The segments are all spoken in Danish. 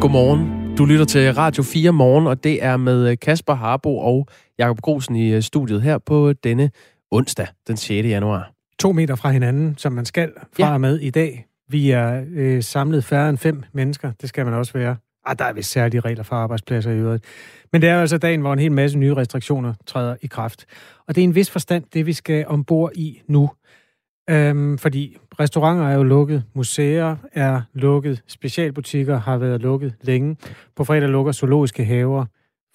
Godmorgen. Du lytter til Radio 4 Morgen, og det er med Kasper Harbo og Jakob Grosen i øh, studiet her på denne onsdag, den 6. januar. To meter fra hinanden, som man skal fra ja. med i dag. Vi er øh, samlet færre end fem mennesker. Det skal man også være. Ah, der er vist særlige regler for arbejdspladser i øvrigt. Men det er altså dagen, hvor en hel masse nye restriktioner træder i kraft. Og det er en vis forstand, det vi skal ombord i nu. Øhm, fordi restauranter er jo lukket, museer er lukket, specialbutikker har været lukket længe. På fredag lukker zoologiske haver,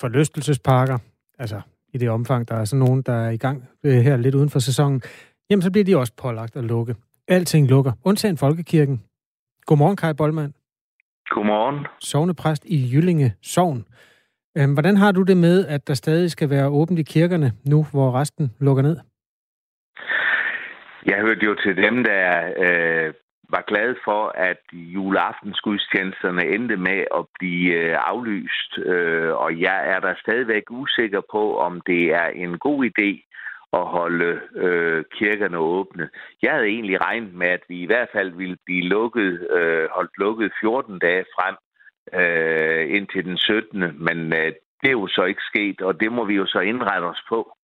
forlystelsesparker, altså i det omfang, der er sådan nogen, der er i gang øh, her lidt uden for sæsonen, jamen så bliver de også pålagt at lukke. Alting lukker, undtagen folkekirken. Godmorgen, Kai Bollmann. Godmorgen. Sovnepræst i Jyllinge Sovn. Øhm, hvordan har du det med, at der stadig skal være åbent i kirkerne nu, hvor resten lukker ned? Jeg hørte jo til dem, der øh, var glade for, at juleaftensgudstjenesterne endte med at blive øh, aflyst. Øh, og jeg er der stadigvæk usikker på, om det er en god idé at holde øh, kirkerne åbne. Jeg havde egentlig regnet med, at vi i hvert fald ville blive lukket, øh, holdt lukket 14 dage frem øh, indtil den 17. Men øh, det er jo så ikke sket, og det må vi jo så indrette os på.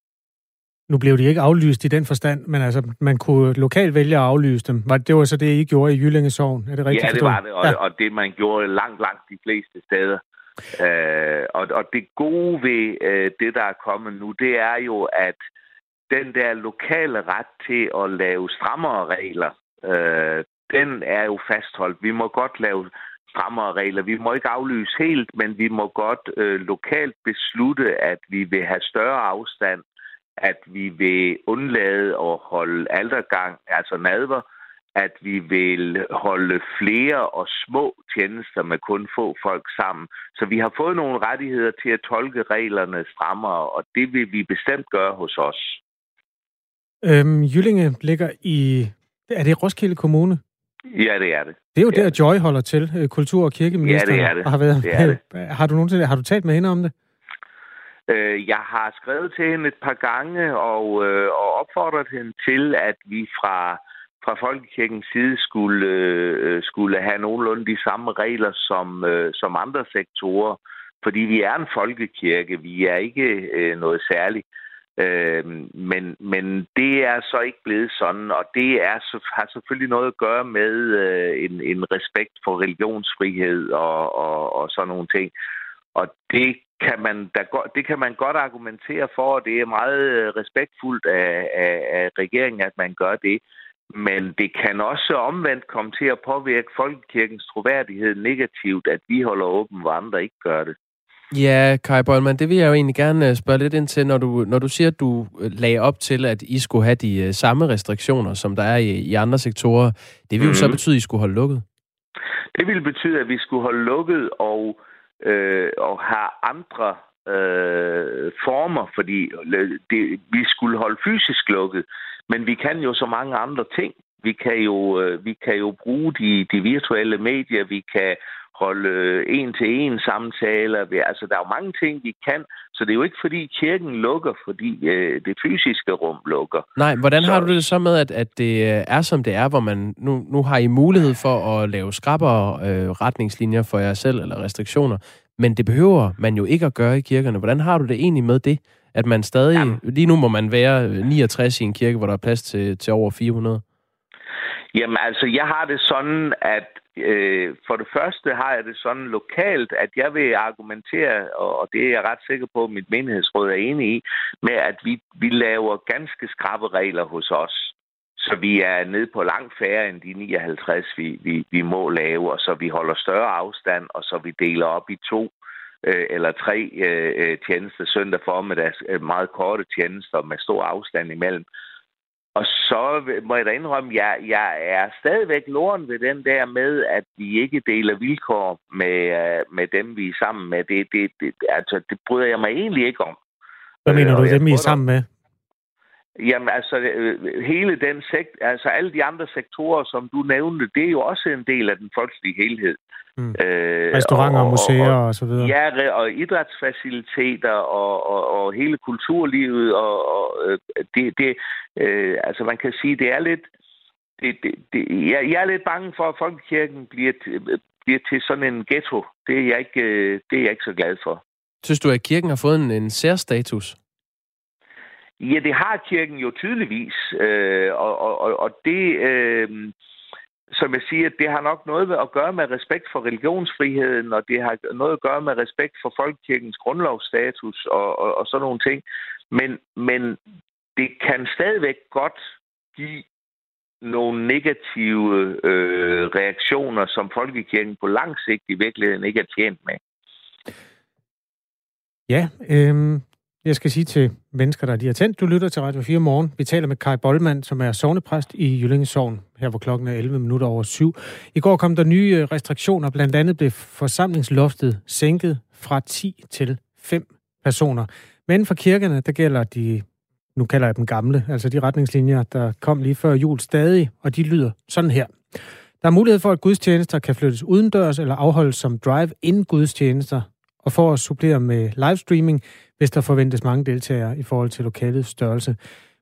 Nu blev de ikke aflyst i den forstand, men altså, man kunne lokalt vælge at aflyse dem. Det var så det, I gjorde i Jyllinge Sogn, er det rigtigt Ja, det var det, og, ja. og det man gjorde langt, langt de fleste steder. Øh, og, og det gode ved øh, det, der er kommet nu, det er jo, at den der lokale ret til at lave strammere regler, øh, den er jo fastholdt. Vi må godt lave strammere regler. Vi må ikke aflyse helt, men vi må godt øh, lokalt beslutte, at vi vil have større afstand at vi vil undlade at holde aldergang, altså nadver, at vi vil holde flere og små tjenester med kun få folk sammen. Så vi har fået nogle rettigheder til at tolke reglerne strammere, og det vil vi bestemt gøre hos os. Øhm, Jyllinge ligger i... Er det Roskilde Kommune? Ja, det er det. Det er jo der, Joy holder til, øh, kultur- og kirkeministeren. Ja, det er det. Har, været, det, er det. har du nogensinde, har du talt med hende om det? Øh, jeg har skrevet til hende et par gange og, øh, og opfordret hende til, at vi fra, fra Folkekirkens side skulle, øh, skulle have nogenlunde de samme regler som, øh, som andre sektorer. Fordi vi er en folkekirke, vi er ikke øh, noget særligt. Øh, men, men det er så ikke blevet sådan, og det er, så, har selvfølgelig noget at gøre med øh, en, en respekt for religionsfrihed og, og, og sådan nogle ting. Og det kan man, da, det kan man godt argumentere for, og det er meget øh, respektfuldt af, af, af regeringen, at man gør det. Men det kan også omvendt komme til at påvirke folkekirkens troværdighed negativt, at vi holder åben, hvor andre ikke gør det. Ja, Kai Bollmann, det vil jeg jo egentlig gerne øh, spørge lidt ind til, når du, når du siger, at du øh, lagde op til, at I skulle have de samme restriktioner, som der er i, i andre sektorer. Det vil jo mm. så mhm. betyde, at I skulle holde lukket? Det ville betyde, at vi skulle holde lukket, og øh, og har andre øh, former, fordi det, vi skulle holde fysisk lukket, men vi kan jo så mange andre ting. Vi kan jo, øh, vi kan jo bruge de, de virtuelle medier, vi kan holde en-til-en samtaler. Altså, der er jo mange ting, vi kan. Så det er jo ikke, fordi kirken lukker, fordi øh, det fysiske rum lukker. Nej, hvordan så... har du det så med, at, at det er, som det er, hvor man nu, nu har I mulighed for at lave skrappere øh, retningslinjer for jer selv, eller restriktioner, men det behøver man jo ikke at gøre i kirkerne. Hvordan har du det egentlig med det? At man stadig... Jamen. Lige nu må man være 69 i en kirke, hvor der er plads til, til over 400. Jamen altså, jeg har det sådan, at øh, for det første har jeg det sådan lokalt, at jeg vil argumentere, og det er jeg ret sikker på, at mit menighedsråd er enig i, med at vi, vi laver ganske skrappe regler hos os. Så vi er nede på langt færre end de 59, vi, vi, vi må lave, og så vi holder større afstand, og så vi deler op i to øh, eller tre øh, øh tjenester søndag formiddag, øh, meget korte tjenester med stor afstand imellem. Og så må jeg da indrømme, at jeg, jeg er stadigvæk loren ved den der med, at vi ikke deler vilkår med, øh, med dem, vi er sammen med. Det, det, det, altså, det bryder jeg mig egentlig ikke om. Hvad mener du, dem I er sammen med? Jamen altså, øh, hele den sekt, altså alle de andre sektorer, som du nævnte, det er jo også en del af den folkelige helhed. Mm. Øh, Restauranter, og, museer og, og så videre. Ja, og idrætsfaciliteter og, og, og hele kulturlivet. Og, og øh, det, det, øh, altså man kan sige, det er lidt... Det, det, det, jeg, jeg er lidt bange for, at folkekirken bliver, bliver til sådan en ghetto. Det er jeg ikke, øh, det er jeg ikke så glad for. Synes du, at kirken har fået en, en særstatus? Ja, det har kirken jo tydeligvis. Øh, og, og, og det, øh, som jeg siger, det har nok noget at gøre med respekt for religionsfriheden, og det har noget at gøre med respekt for folkekirkens grundlovsstatus og, og, og sådan nogle ting. Men, men det kan stadigvæk godt give nogle negative øh, reaktioner, som folkekirken på lang sigt i virkeligheden ikke er tjent med. Ja, øh, jeg skal sige til mennesker, der lige har tændt, du lytter til Radio 4 morgen. Vi taler med Kai Boldmann, som er sovnepræst i Jyllinge Sogn, her hvor klokken er 11 minutter over syv. I går kom der nye øh, restriktioner, blandt andet blev forsamlingsloftet sænket fra 10 til 5 personer. Men for kirkerne, der gælder de, nu kalder jeg dem gamle, altså de retningslinjer, der kom lige før jul stadig, og de lyder sådan her. Der er mulighed for, at gudstjenester kan flyttes udendørs eller afholdes som drive-in gudstjenester, og for at supplere med livestreaming, hvis der forventes mange deltagere i forhold til lokalets størrelse.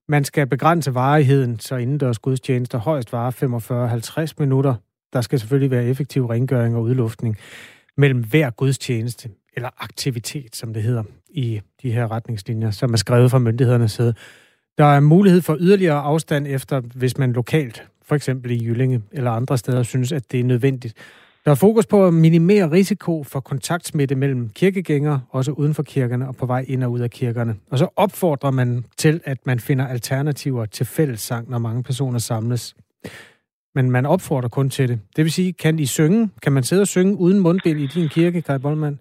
Man skal begrænse varigheden, så indendørs gudstjenester højst varer 45-50 minutter. Der skal selvfølgelig være effektiv rengøring og udluftning mellem hver gudstjeneste, eller aktivitet, som det hedder, i de her retningslinjer, som er skrevet fra myndighedernes side. Der er mulighed for yderligere afstand efter, hvis man lokalt, for eksempel i Jyllinge eller andre steder, synes, at det er nødvendigt. Der er fokus på at minimere risiko for kontaktsmitte mellem kirkegængere, også uden for kirkerne og på vej ind og ud af kirkerne. Og så opfordrer man til, at man finder alternativer til fællessang, når mange personer samles. Men man opfordrer kun til det. Det vil sige, kan I synge? Kan man sidde og synge uden mundbind i din kirke, Kai Bollmann?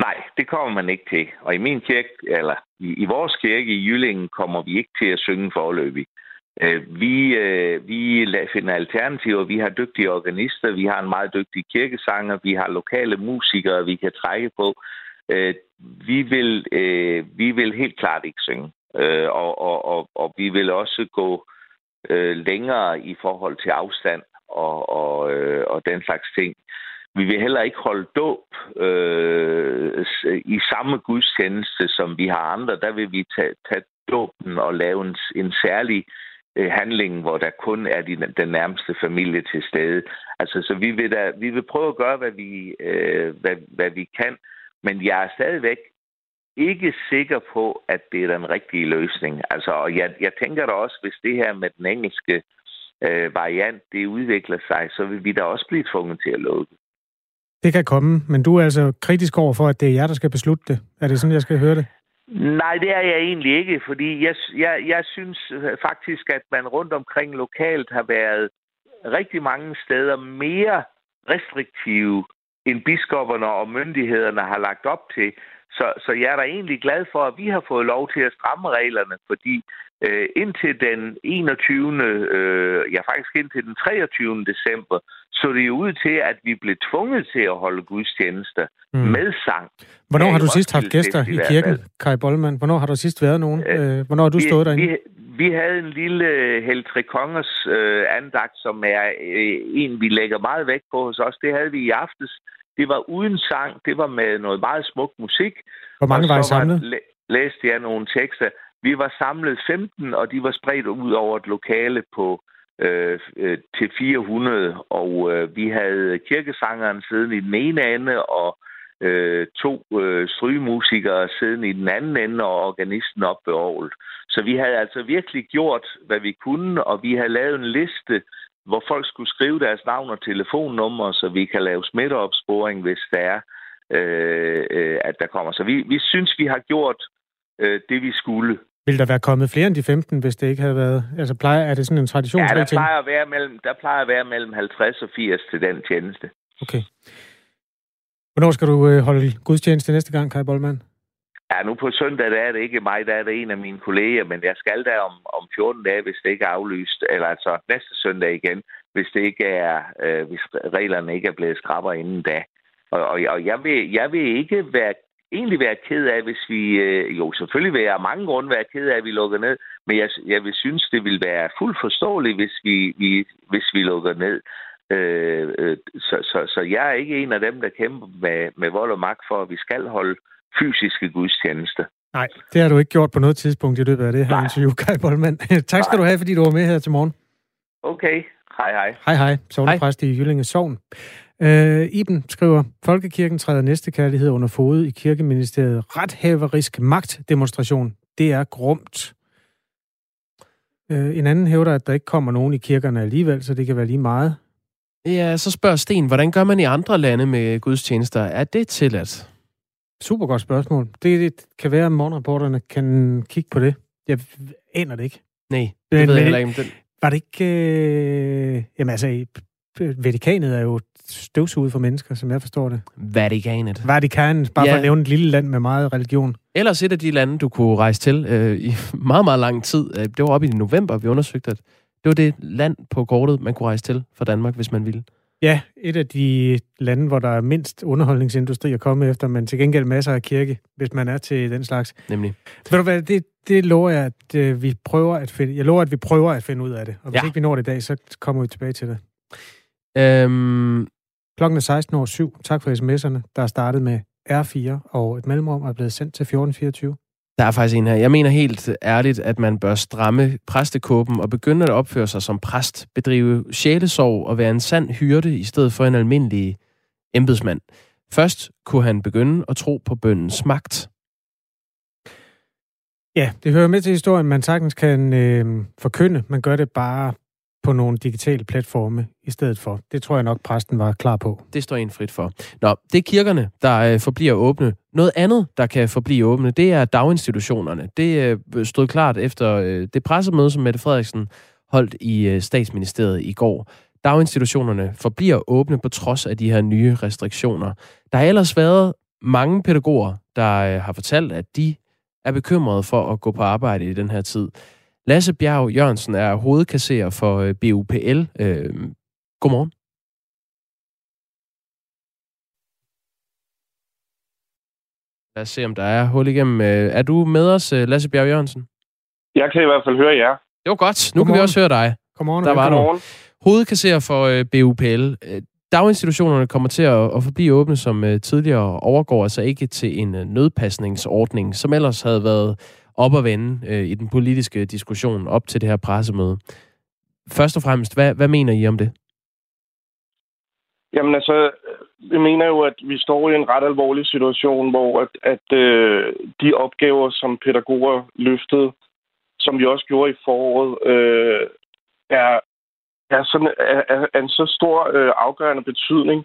Nej, det kommer man ikke til. Og i min kirke, eller i, i vores kirke i Jyllingen, kommer vi ikke til at synge forløbig. Øh, vi, øh, vi finder alternativer. Vi har dygtige organister, vi har en meget dygtig kirkesanger, vi har lokale musikere, vi kan trække på. Øh, vi, vil, vi vil helt klart ikke synge. Og, og, og, og vi vil også gå længere i forhold til afstand og, og, og den slags ting. Vi vil heller ikke holde dåb øh, i samme gudstjeneste, som vi har andre. Der vil vi tage, tage dåben og lave en, en særlig øh, Øh, handlingen, hvor der kun er de, den nærmeste familie til stede. Altså, så vi vil, da, vi vil prøve at gøre, hvad vi, øh, hvad, hvad vi kan, men jeg er stadigvæk ikke sikker på, at det er den rigtige løsning. Altså, og jeg, jeg tænker da også, hvis det her med den engelske øh, variant, det udvikler sig, så vil vi da også blive tvunget til at lukke. Det kan komme, men du er altså kritisk over for, at det er jer, der skal beslutte det. Er det sådan, jeg skal høre det? Nej, det er jeg egentlig ikke, fordi jeg, jeg, jeg synes øh, faktisk, at man rundt omkring lokalt har været rigtig mange steder mere restriktive, end biskopperne og myndighederne har lagt op til. Så, så jeg er da egentlig glad for, at vi har fået lov til at stramme reglerne, fordi øh, indtil den 21. Øh, ja faktisk indtil den 23. december, så det er ud til, at vi blev tvunget til at holde gudstjenester mm. med sang. Hvornår har du sidst haft gæster i kirken, Kai Bollmann? Hvornår har du sidst været nogen? Øh, øh Hvornår har du vi, stået derinde? Vi, vi havde en lille Heltre Kongers øh, andagt, som er øh, en, vi lægger meget vægt på hos os. Det havde vi i aftes. Det var uden sang. Det var med noget meget smuk musik. Hvor mange var I samlet? Var, læste jeg nogle tekster. Vi var samlet 15, og de var spredt ud over et lokale på øh, øh, til 400, og øh, vi havde kirkesangeren siddende i den ene ende, og øh, to øh, strygemusikere siddende i den anden ende, og organisten op ved Aarhus. Så vi havde altså virkelig gjort, hvad vi kunne, og vi havde lavet en liste, hvor folk skulle skrive deres navn og telefonnummer, så vi kan lave smitteopsporing, hvis der er, øh, øh, at der kommer. Så vi, vi synes, vi har gjort øh, det, vi skulle. Vil der være kommet flere end de 15, hvis det ikke havde været... Altså, plejer, er det sådan en tradition? Ja, der plejer, at være mellem, der plejer at være mellem 50 og 80 til den tjeneste. Okay. Hvornår skal du øh, holde gudstjeneste næste gang, Kai Bollmann? Ja, nu på søndag der er det ikke mig, der er det en af mine kolleger, men jeg skal der om, om 14 dage, hvis det ikke er aflyst, eller altså næste søndag igen, hvis det ikke er, øh, hvis reglerne ikke er blevet skrabber inden da. Og, og, og jeg, vil, jeg vil ikke være egentlig være ked af, hvis vi... Øh, jo, selvfølgelig vil jeg af mange grunde være ked af, at vi lukker ned. Men jeg, jeg vil synes, det vil være fuldt forståeligt, hvis vi, vi, hvis vi lukker ned. Øh, øh, så, så, så jeg er ikke en af dem, der kæmper med, med vold og magt for, at vi skal holde fysiske gudstjenester. Nej, det har du ikke gjort på noget tidspunkt i løbet af det her interview, Kai Bollmann. tak skal Nej. du have, fordi du var med her til morgen. Okay. Hej hej. Hej hej. Sovnepræst i Jyllinge Sogn. Øh, Iben skriver, Folkekirken træder næste kærlighed under fod i kirkeministeriet. Rethaverisk magtdemonstration. Det er grumt. Øh, en anden hævder, at der ikke kommer nogen i kirkerne alligevel, så det kan være lige meget. Ja, så spørger Sten, hvordan gør man i andre lande med gudstjenester? Er det tilladt? Super godt spørgsmål. Det, det kan være, at morgenreporterne kan kigge på det. Jeg aner det ikke. Nej, det men, ved jeg heller ikke. Den... Var det ikke... Øh... Jamen altså, Vatikanet er jo støvsuget for mennesker, som jeg forstår det. Vatikanet. Vatikanet, bare ja. for at nævne et lille land med meget religion. Ellers et af de lande, du kunne rejse til øh, i meget, meget lang tid. Øh, det var op i november, vi undersøgte, at det var det land på kortet, man kunne rejse til fra Danmark, hvis man ville. Ja, et af de lande, hvor der er mindst underholdningsindustri at komme efter, men til gengæld masser af kirke, hvis man er til den slags. Nemlig. Ved du hvad, det, det lover jeg, at øh, vi prøver at finde, jeg lover, at vi prøver at finde ud af det. Og hvis ja. ikke vi når det i dag, så kommer vi tilbage til det. Øhm... Klokken er 16 år 7. Tak for sms'erne, der er startet med R4, og et mellemrum er blevet sendt til 1424. Der er faktisk en her. Jeg mener helt ærligt, at man bør stramme præstekåben og begynde at opføre sig som præst, bedrive sjælesorg og være en sand hyrde i stedet for en almindelig embedsmand. Først kunne han begynde at tro på bøndens magt. Ja, det hører med til historien. Man sagtens kan øh, forkynde. Man gør det bare på nogle digitale platforme i stedet for. Det tror jeg nok, præsten var klar på. Det står en frit for. Nå, det er kirkerne, der øh, forbliver åbne. Noget andet, der kan forblive åbne, det er daginstitutionerne. Det øh, stod klart efter øh, det pressemøde, som Mette Frederiksen holdt i øh, statsministeriet i går. Daginstitutionerne forbliver åbne på trods af de her nye restriktioner. Der har ellers været mange pædagoger, der øh, har fortalt, at de er bekymrede for at gå på arbejde i den her tid. Lasse Bjerg Jørgensen er hovedkasserer for øh, BUPL. Øh, godmorgen. Lad os se, om der er hul igennem. Øh, er du med os, øh, Lasse Bjerg Jørgensen? Jeg kan i hvert fald høre jer. Det var godt. Nu Godmorgen. kan vi også høre dig. Godmorgen. Der var du. Hovedkasserer for BUPL. Daginstitutionerne kommer til at, forblive åbne som tidligere, overgår altså ikke til en nødpasningsordning, som ellers havde været op at vende øh, i den politiske diskussion op til det her pressemøde. Først og fremmest, hvad, hvad mener I om det? Jamen altså, vi mener jo, at vi står i en ret alvorlig situation, hvor at, at øh, de opgaver, som pædagoger løftede, som vi også gjorde i foråret, øh, er, er, sådan, er, er en så stor øh, afgørende betydning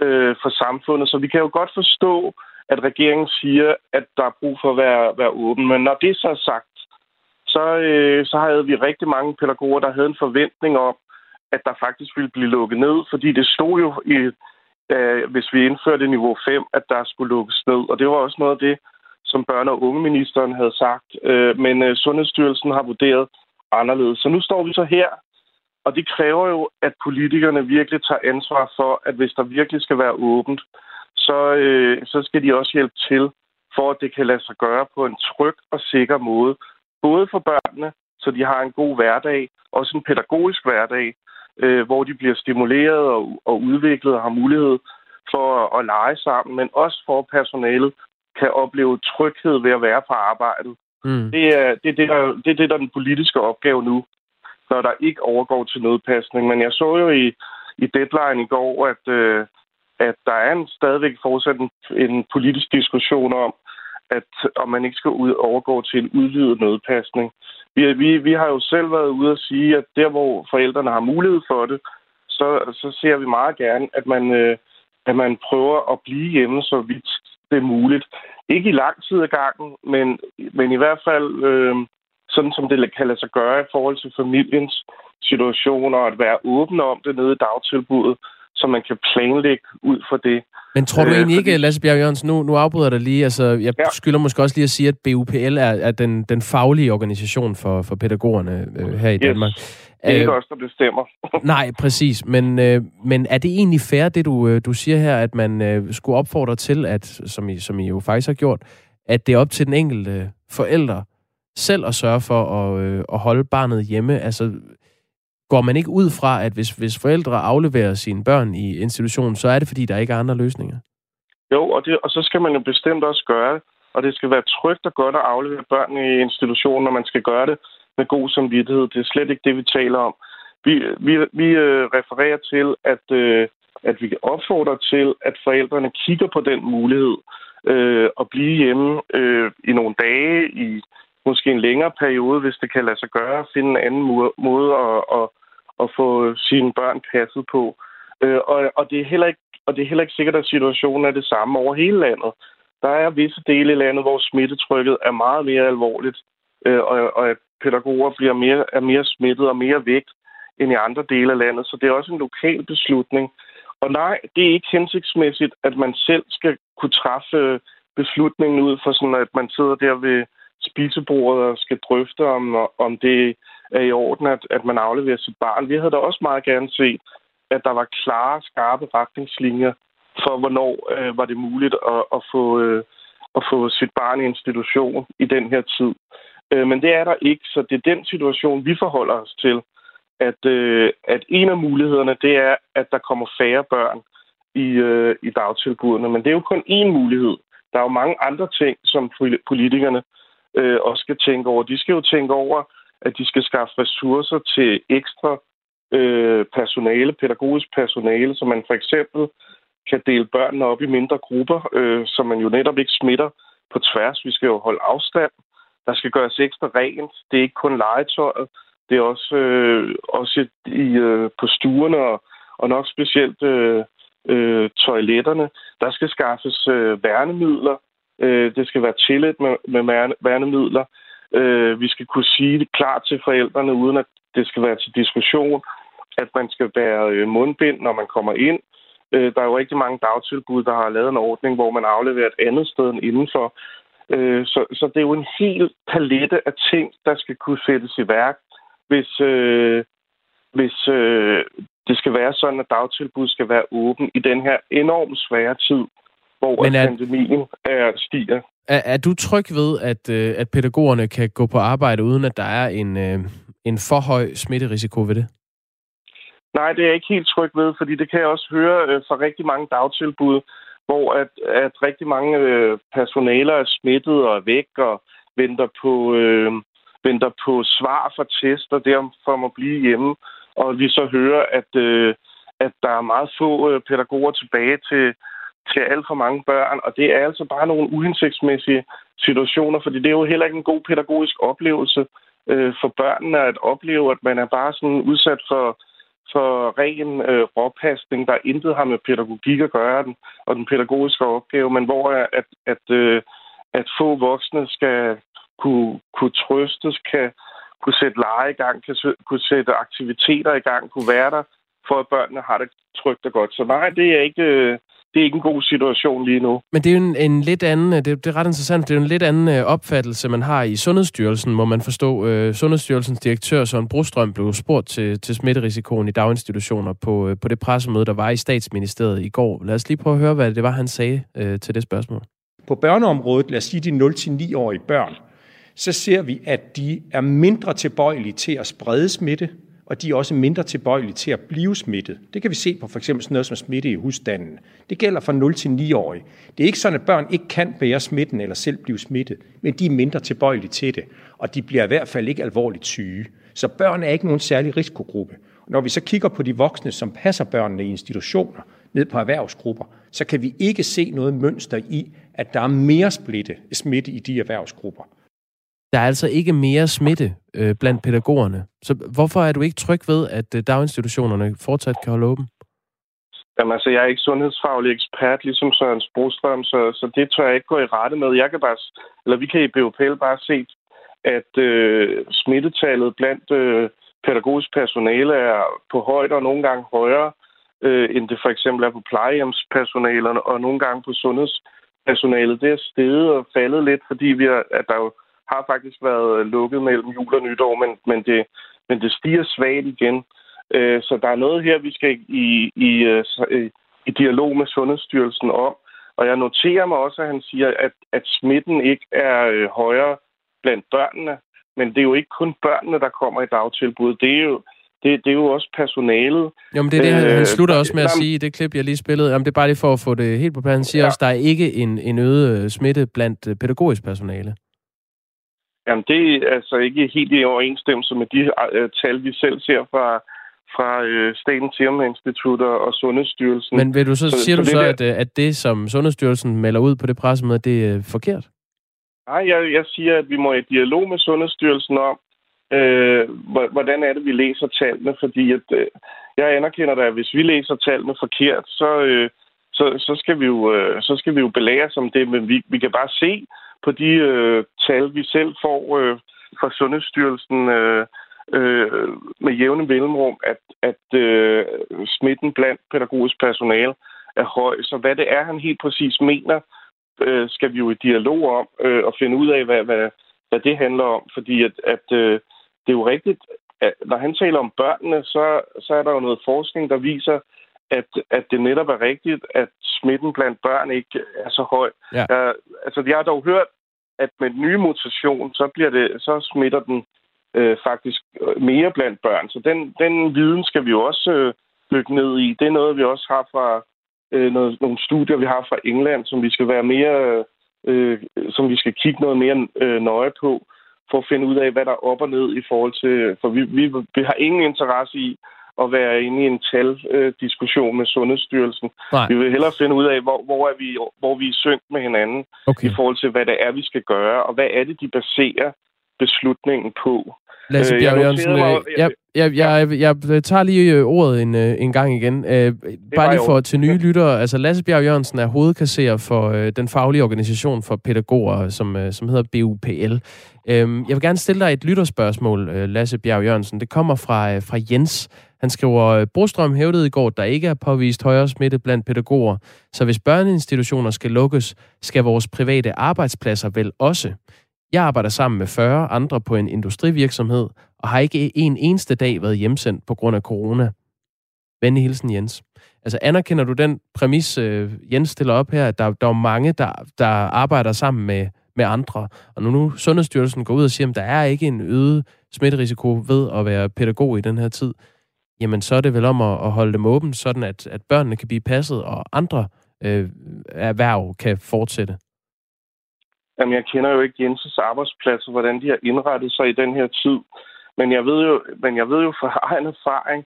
øh, for samfundet. Så vi kan jo godt forstå, at regeringen siger, at der er brug for at være, være åben. Men når det så er sagt, så, øh, så havde vi rigtig mange pædagoger, der havde en forventning om, at der faktisk ville blive lukket ned, fordi det stod jo i, øh, hvis vi indførte niveau 5, at der skulle lukkes ned. Og det var også noget af det, som børne- og ungeministeren havde sagt. Øh, men øh, Sundhedsstyrelsen har vurderet anderledes. Så nu står vi så her, og det kræver jo, at politikerne virkelig tager ansvar for, at hvis der virkelig skal være åbent, så, øh, så skal de også hjælpe til, for at det kan lade sig gøre på en tryg og sikker måde. Både for børnene, så de har en god hverdag, også en pædagogisk hverdag, øh, hvor de bliver stimuleret og, og udviklet og har mulighed for at, at lege sammen, men også for at personalet kan opleve tryghed ved at være på arbejdet. Mm. Det, er, det, er det, der, det er det, der er den politiske opgave nu, når der ikke overgår til nødpasning. Men jeg så jo i, i deadline i går, at, øh, at der er en stadigvæk fortsat en, en politisk diskussion om, at om man ikke skal ud, overgå til en udvidet nødpasning. Vi, vi, vi har jo selv været ude at sige, at der, hvor forældrene har mulighed for det, så, så ser vi meget gerne, at man, øh, at man prøver at blive hjemme, så vidt det er muligt. Ikke i lang tid ad gangen, men, men i hvert fald øh, sådan, som det kan lade sig gøre i forhold til familiens situation, og at være åben om det nede i dagtilbuddet, så man kan planlægge ud for det. Men tror du øh, egentlig ikke, Lasse Bjerg Jørgensen, nu, nu afbryder jeg dig lige, altså jeg ja. skylder måske også lige at sige, at BUPL er, er den, den faglige organisation for, for pædagogerne øh, her i yes. Danmark. Det er ikke øh, os, der bestemmer. nej, præcis. Men, øh, men er det egentlig fair, det du, øh, du siger her, at man øh, skulle opfordre til, at, som I, som I jo faktisk har gjort, at det er op til den enkelte forældre selv at sørge for at, øh, at holde barnet hjemme? Altså, går man ikke ud fra, at hvis, hvis forældre afleverer sine børn i institutionen, så er det, fordi der ikke er andre løsninger? Jo, og, det, og så skal man jo bestemt også gøre det. Og det skal være trygt og godt at aflevere børn i institutionen, når man skal gøre det med god samvittighed. Det er slet ikke det, vi taler om. Vi, vi, vi øh, refererer til, at, øh, at vi kan opfordre til, at forældrene kigger på den mulighed øh, og blive hjemme øh, i nogle dage, i måske en længere periode, hvis det kan lade sig gøre, finde en anden måde at, at, at få sine børn passet på. Øh, og, og, det er heller ikke, og det er heller ikke sikkert, at situationen er det samme over hele landet. Der er visse dele i landet, hvor smittetrykket er meget mere alvorligt, øh, og, og at pædagoger bliver mere, er mere smittet og mere vægt end i andre dele af landet. Så det er også en lokal beslutning. Og nej, det er ikke hensigtsmæssigt, at man selv skal kunne træffe beslutningen ud for sådan, at man sidder der ved spisebordet og skal drøfte, om, om det er i orden, at, at man afleverer sit barn. Vi havde da også meget gerne set, at der var klare, skarpe retningslinjer for, hvornår øh, var det muligt at, at, få, øh, at få sit barn i institution i den her tid. Øh, men det er der ikke, så det er den situation, vi forholder os til. At, øh, at en af mulighederne, det er, at der kommer færre børn i, øh, i dagtilbudene. Men det er jo kun én mulighed. Der er jo mange andre ting, som politikerne øh, også skal tænke over. De skal jo tænke over, at de skal skaffe ressourcer til ekstra øh, personale, pædagogisk personale, så man for eksempel kan dele børnene op i mindre grupper, øh, så man jo netop ikke smitter på tværs. Vi skal jo holde afstand. Der skal gøres ekstra rent. Det er ikke kun legetøjet. Det er også, øh, også i, øh, på stuerne og, og nok specielt øh, øh, toiletterne. Der skal skaffes øh, værnemidler. Øh, det skal være tillid med, med værnemidler. Øh, vi skal kunne sige det klart til forældrene, uden at det skal være til diskussion, at man skal bære øh, mundbind, når man kommer ind. Øh, der er jo rigtig mange dagtilbud, der har lavet en ordning, hvor man afleverer et andet sted end indenfor. Øh, så, så det er jo en hel palette af ting, der skal kunne sættes i værk, hvis, øh, hvis øh, det skal være sådan, at dagtilbud skal være åben i den her enormt svære tid, hvor Men er, pandemien er stiger. Er, er du tryg ved, at, øh, at pædagogerne kan gå på arbejde, uden at der er en, øh, en for høj smitterisiko ved det? Nej, det er jeg ikke helt tryg ved, fordi det kan jeg også høre øh, fra rigtig mange dagtilbud, hvor at, at rigtig mange øh, personaler er smittet og er væk og venter på, øh, venter på svar fra test og derfor må blive hjemme. Og vi så hører, at, øh, at der er meget få øh, pædagoger tilbage til, til alt for mange børn, og det er altså bare nogle uhensigtsmæssige situationer, fordi det er jo heller ikke en god pædagogisk oplevelse øh, for børnene at opleve, at man er bare sådan udsat for for ren øh, råpasning, der intet har med pædagogik at gøre, den, og den pædagogiske opgave, men hvor at, at, øh, at få voksne skal kunne, kunne trøstes, kan kunne sætte lege i gang, kan kunne sætte aktiviteter i gang, kunne være der, for at børnene har det trygt og godt. Så nej, det er ikke, øh, det er ikke en god situation lige nu. Men det er jo en, en lidt anden, det, det er ret interessant, det er jo en lidt anden øh, opfattelse, man har i Sundhedsstyrelsen, må man forstå. Øh, Sundhedsstyrelsens direktør Søren Brostrøm blev spurgt til, til smitterisikoen i daginstitutioner på, øh, på det pressemøde, der var i statsministeriet i går. Lad os lige prøve at høre, hvad det var, han sagde øh, til det spørgsmål. På børneområdet, lad os sige de 0-9-årige børn, så ser vi, at de er mindre tilbøjelige til at sprede smitte, og de er også mindre tilbøjelige til at blive smittet. Det kan vi se på for eksempel sådan noget som smitte i husstanden. Det gælder fra 0 til 9-årige. Det er ikke sådan, at børn ikke kan bære smitten eller selv blive smittet, men de er mindre tilbøjelige til det, og de bliver i hvert fald ikke alvorligt syge. Så børn er ikke nogen særlig risikogruppe. Når vi så kigger på de voksne, som passer børnene i institutioner, ned på erhvervsgrupper, så kan vi ikke se noget mønster i, at der er mere splitte, smitte i de erhvervsgrupper. Der er altså ikke mere smitte øh, blandt pædagogerne. Så hvorfor er du ikke tryg ved, at øh, daginstitutionerne fortsat kan holde åben? Jamen altså, jeg er ikke sundhedsfaglig ekspert, ligesom Søren Brostrøm, så, så det tør jeg ikke gå i rette med. Jeg kan bare, eller vi kan i BOPL bare se, at øh, smittetallet blandt øh, pædagogisk personale er på højde og nogle gange højere, øh, end det for eksempel er på plejehjemspersonalerne, og nogle gange på sundhedspersonalet. Det er steget og faldet lidt, fordi vi er, at der jo har faktisk været lukket mellem jul og nytår, men, men, det, men det stiger svagt igen. Øh, så der er noget her, vi skal i, i, øh, i dialog med Sundhedsstyrelsen om. Og jeg noterer mig også, at han siger, at, at smitten ikke er øh, højere blandt børnene. Men det er jo ikke kun børnene, der kommer i dagtilbud. Det er jo, det, det er jo også personalet. Jo, men det er det, han, han slutter også med at sige i det klip, jeg lige spillede. Jamen, det er bare lige for at få det helt på plads. Han siger ja. også, at der er ikke en, en øget smitte blandt pædagogisk personale. Jamen, det er altså ikke helt i overensstemmelse med de uh, tal, vi selv ser fra, fra øh, Statens Serum Institut og Sundhedsstyrelsen. Men vil du så, så siger så du så, der... at, øh, at det, som Sundhedsstyrelsen melder ud på det pressemøde, det er forkert? Nej, jeg, jeg siger, at vi må i dialog med Sundhedsstyrelsen om, øh, hvordan er det, vi læser tallene, fordi at, øh, jeg anerkender da, at hvis vi læser tallene forkert, så, øh, så, så, skal vi jo, øh, så skal vi jo belære os om det, men vi, vi kan bare se på de øh, tal, vi selv får øh, fra Sundhedsstyrelsen øh, øh, med jævne mellemrum, at, at øh, smitten blandt pædagogisk personale er høj. Så hvad det er, han helt præcis mener, øh, skal vi jo i dialog om øh, og finde ud af, hvad, hvad, hvad det handler om. Fordi at, at øh, det er jo rigtigt, at når han taler om børnene, så, så er der jo noget forskning, der viser, at, at det netop er rigtigt, at smitten blandt børn ikke er så høj. Ja. Jeg, altså, jeg har dog hørt, at med den nye mutation, så, bliver det, så smitter den øh, faktisk mere blandt børn. Så den, den viden skal vi jo også øh, dykke ned i. Det er noget, vi også har fra øh, noget, nogle studier, vi har fra England, som vi skal være mere, øh, som vi skal kigge noget mere øh, nøje på, for at finde ud af, hvad der er op og ned i forhold til... For vi, vi, vi har ingen interesse i at være inde i en taldiskussion med Sundhedsstyrelsen. Nej. Vi vil hellere finde ud af, hvor, hvor, er vi, hvor vi er synk med hinanden okay. i forhold til, hvad det er, vi skal gøre, og hvad er det, de baserer beslutningen på. Lasse øh, Bjerg Jørgensen, jeg, jeg, jeg, jeg, jeg, jeg tager lige øh, ordet en, øh, en gang igen. Bare lige for til nye lyttere. Altså, Lasse Bjerg Jørgensen er hovedkasserer for den faglige organisation for pædagoger, som, som hedder BUPL. Øhm, jeg vil gerne stille dig et lytterspørgsmål, Lasse Bjerg Jørgensen. Det kommer fra, fra Jens. Han skriver, øh, Brostrøm hævdede i går, der ikke er påvist højere smitte blandt pædagoger. Så hvis børneinstitutioner skal lukkes, skal vores private arbejdspladser vel også. Jeg arbejder sammen med 40 andre på en industrivirksomhed, og har ikke en eneste dag været hjemsendt på grund af corona. Venlig hilsen, Jens. Altså, anerkender du den præmis, øh, Jens stiller op her, at der, der er mange, der, der arbejder sammen med, med andre, og nu, nu Sundhedsstyrelsen går ud og siger, at der er ikke en øget smitterisiko ved at være pædagog i den her tid, jamen så er det vel om at, at holde dem åbent, sådan at, at børnene kan blive passet, og andre øh, erhverv kan fortsætte. Jamen, jeg kender jo ikke Jenses arbejdspladser, hvordan de har indrettet sig i den her tid. Men jeg ved jo, men jeg ved jo fra egen erfaring,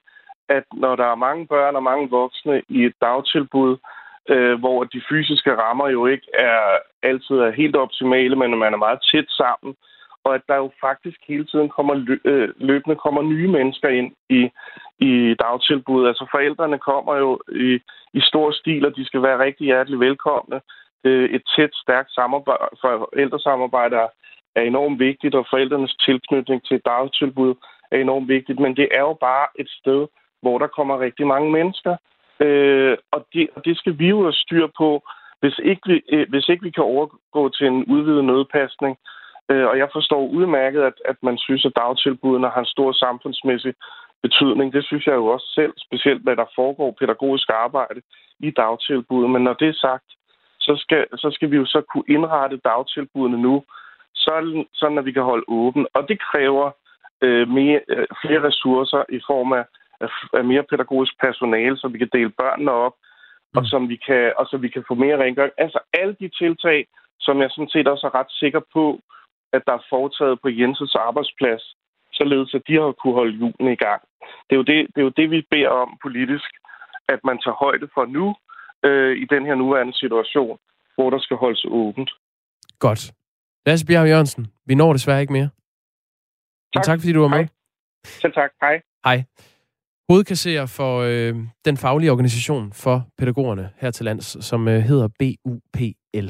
at når der er mange børn og mange voksne i et dagtilbud, øh, hvor de fysiske rammer jo ikke er altid er helt optimale, men man er meget tæt sammen, og at der jo faktisk hele tiden kommer øh, løbende kommer nye mennesker ind i, i dagtilbud. Altså forældrene kommer jo i, i stor stil, og de skal være rigtig hjertelig velkomne et tæt, stærkt samarbejde, forældresamarbejde er enormt vigtigt, og forældrenes tilknytning til dagtilbud er enormt vigtigt, men det er jo bare et sted, hvor der kommer rigtig mange mennesker, øh, og, det, og det skal vi jo have styr på, hvis ikke vi, øh, hvis ikke vi kan overgå til en udvidet nødpasning. Øh, og jeg forstår udmærket, at, at man synes, at dagtilbudene har en stor samfundsmæssig betydning. Det synes jeg jo også selv, specielt hvad der foregår pædagogisk arbejde i dagtilbud. Men når det er sagt, så skal, så skal vi jo så kunne indrette dagtilbudene nu, sådan, sådan at vi kan holde åben. Og det kræver øh, mere, øh, flere ressourcer i form af, af, mere pædagogisk personale, så vi kan dele børnene op, mm. og, som vi kan, og så vi kan få mere rengøring. Altså alle de tiltag, som jeg sådan set også er ret sikker på, at der er foretaget på Jensens arbejdsplads, således at de har kunne holde julen i gang. Det er, jo det, det er jo det, vi beder om politisk, at man tager højde for nu, øh, i den her nuværende situation, hvor der skal holdes åbent. Godt. Lasse Bjerg Jørgensen, vi når desværre ikke mere. Tak, Men tak fordi du var med. Hej. Selv tak. Hej. Hej. Hovedkasserer for øh, den faglige organisation for pædagogerne her til lands, som øh, hedder BUPL.